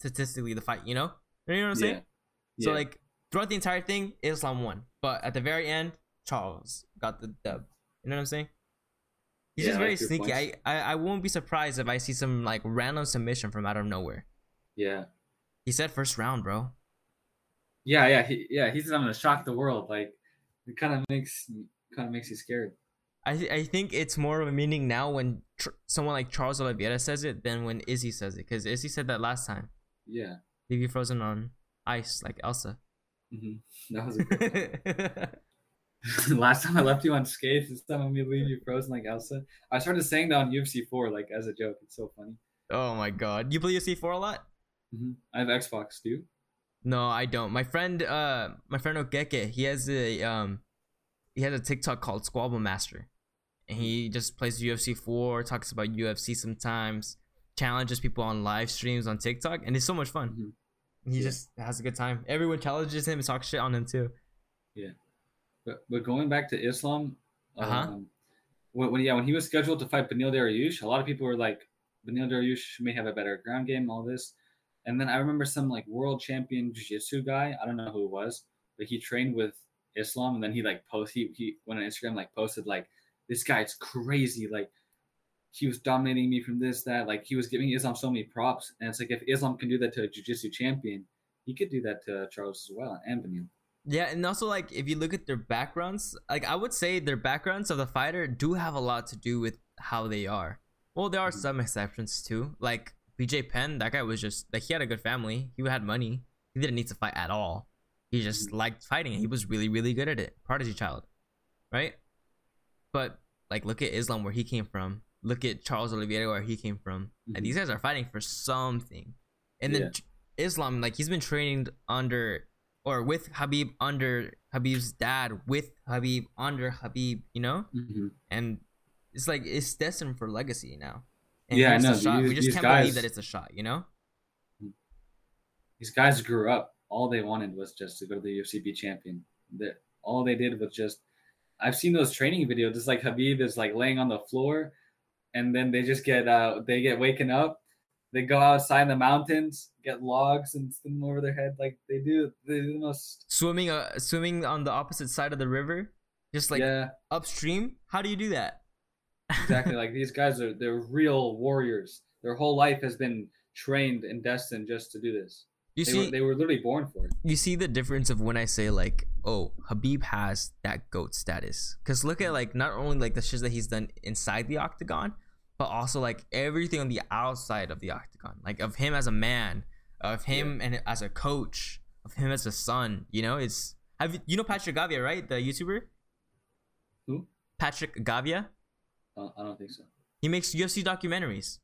statistically the fight. You know, you know what I'm saying? yeah. So Yeah. like throughout the entire thing, Islam won, but at the very end, Charles got the dub. You know what I'm saying? He's Yeah, just very like sneaky. I. I I won't be surprised if I see some like random submission from out of nowhere. yeah. He said first round, bro. Yeah, yeah, he, yeah. He's gonna shock the world. Like it kind of makes kind of makes you scared. I th- I think it's more of a meaning now when tr- someone like Charles Oliveira says it than when Izzy says it, because Izzy said that last time. Yeah, Leave you frozen on ice like Elsa. hmm that was a good. one. Last time I left you on skates, this time I'm gonna leave you frozen like Elsa. I started saying that on UFC 4, like as a joke. It's so funny. Oh my god. You play UFC 4 a lot? hmm I have Xbox, do you? No, I don't. My friend, uh, my friend Okeke, he has a um, he has a TikTok called Squabble Master, and he just plays UFC four, talks about UFC sometimes, challenges people on live streams on TikTok, and it's so much fun. Mhm. He Yeah. just has a good time. Everyone challenges him and talks shit on him too. But but going back to Islam, Uh-huh. um, when, when yeah when he was scheduled to fight Beneil Dariush, a lot of people were like, Beneil Dariush may have a better ground game, all this, and then I remember some like world champion jiu-jitsu guy, I don't know who it was, but he trained with Islam, and then he like post he he went on Instagram like posted like this guy's crazy like. He was dominating me from this, that, like he was giving Islam so many props, and it's like if Islam can do that to a jiu-jitsu champion, he could do that to Charles as well and Beneil. Yeah, and also like if you look at their backgrounds, like I would say their backgrounds of the fighter do have a lot to do with how they are. Well, there are Mhm. some exceptions too. Like BJ Penn, that guy was just like he had a good family. He had money. He didn't need to fight at all. He just Mhm. liked fighting. He was really, really good at it. Prodigy child, right? But like, look at Islam where he came from. Look at Charles Oliveira where he came from. And these guys are fighting for something. And then Yeah. Islam, like he's been trained under or with Khabib under Khabib's dad, with Khabib under Khabib, you know, Mm-hmm. and it's like it's destined for legacy now. And Yeah, know, shot. we just can't believe that it's a shot, you know. these guys grew up. All they wanted was just to go to the UFC be champion. That all they did was just. I've seen those training videos. It's like Khabib is like laying on the floor, and then they just get uh they get waken up. They go outside in the mountains, get logs, and spin them over their head. Like they do. They do the most. Swimming, uh, swimming on the opposite side of the river, just like yeah, upstream. How do you do that? exactly. like these guys are they're real warriors. Their whole life has been trained and destined just to do this. You They see, were they were literally born for it. you see the difference of when I say like, oh, Khabib has that goat status. Cause look at like not only like the shit that he's done inside the octagon, but also like everything on the outside of the octagon, like of him as a man, of him and as a coach, of him as a son. You know, it's have you, you know Patrick Gavia, right? The YouTuber Who? Patrick Gavia. Uh, I don't think so. He makes UFC documentaries.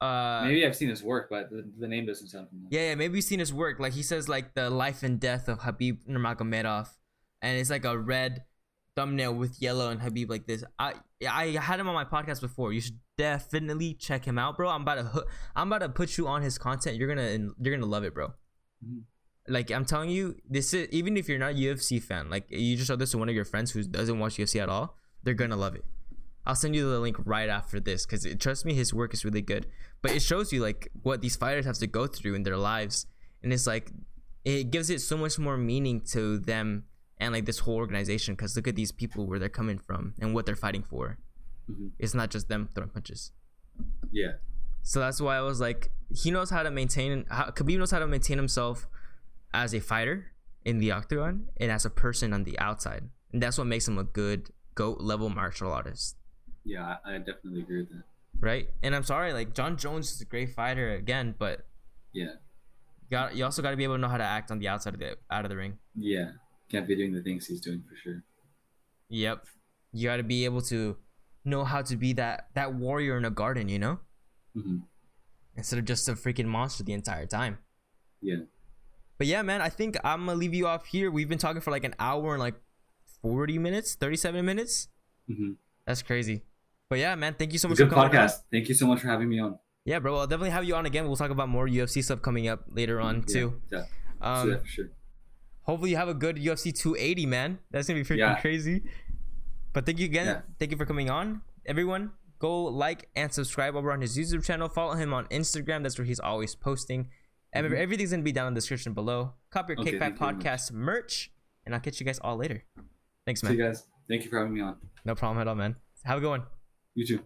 Uh, Maybe I've seen his work, but the, the name doesn't sound familiar. Yeah, yeah, maybe you've seen his work. Like he says, like the life and death of Khabib Nurmagomedov, and it's like a red thumbnail with yellow and Khabib like this. I I had him on my podcast before. You should definitely check him out, bro. I'm about to I'm about to put you on his content. You're gonna you're gonna love it, bro. Mhm. Like I'm telling you, this is even if you're not a UFC fan, like you just show this to one of your friends who doesn't watch UFC at all, they're gonna love it. I'll send you the link right after this because trust me, his work is really good. But it shows you like what these fighters have to go through in their lives, and it's like it gives it so much more meaning to them and like this whole organization. Because look at these people where they're coming from and what they're fighting for. Mhm. It's not just them throwing punches. Yeah. So that's why I was like, he knows how to maintain. How, Khabib knows how to maintain himself as a fighter in the octagon and as a person on the outside, and that's what makes him a good goat level martial artist, Yeah, I, I definitely agree with that. right? And I'm sorry, like Jon Jones is a great fighter again, but Yeah. you got you also got to be able to know how to act on the outside of the out of the ring. Yeah. Can't be doing the things he's doing for sure. Yep, you got to be able to know how to be that that warrior in a garden, you know, hmm instead of just a freaking monster the entire time. Yeah. But yeah, man, I think I'm gonna leave you off here. We've been talking for like an hour and like 40 minutes, 37 minutes. hmm That's crazy. But yeah, man, thank you so much Good for coming on. podcast. Thank you so much for having me on. Yeah, bro, I'll definitely have you on again. We'll talk about more UFC stuff coming up later on Yeah, too. Yeah. Um, yeah, for sure. Hopefully you have a good UFC 280, man. That's gonna be freaking Yeah. crazy. But thank you again. Yeah. Thank you for coming on, everyone. Go like and subscribe over on his YouTube channel. Follow him on Instagram. That's where he's always posting. And Mhm. everything's gonna be down in the description below. Copy your Okay, Kickback thank you. Podcast merch, and I'll catch you guys all later. Thanks, man. See you guys. Thank you for having me on. No problem at all, man. Have a good one. You too.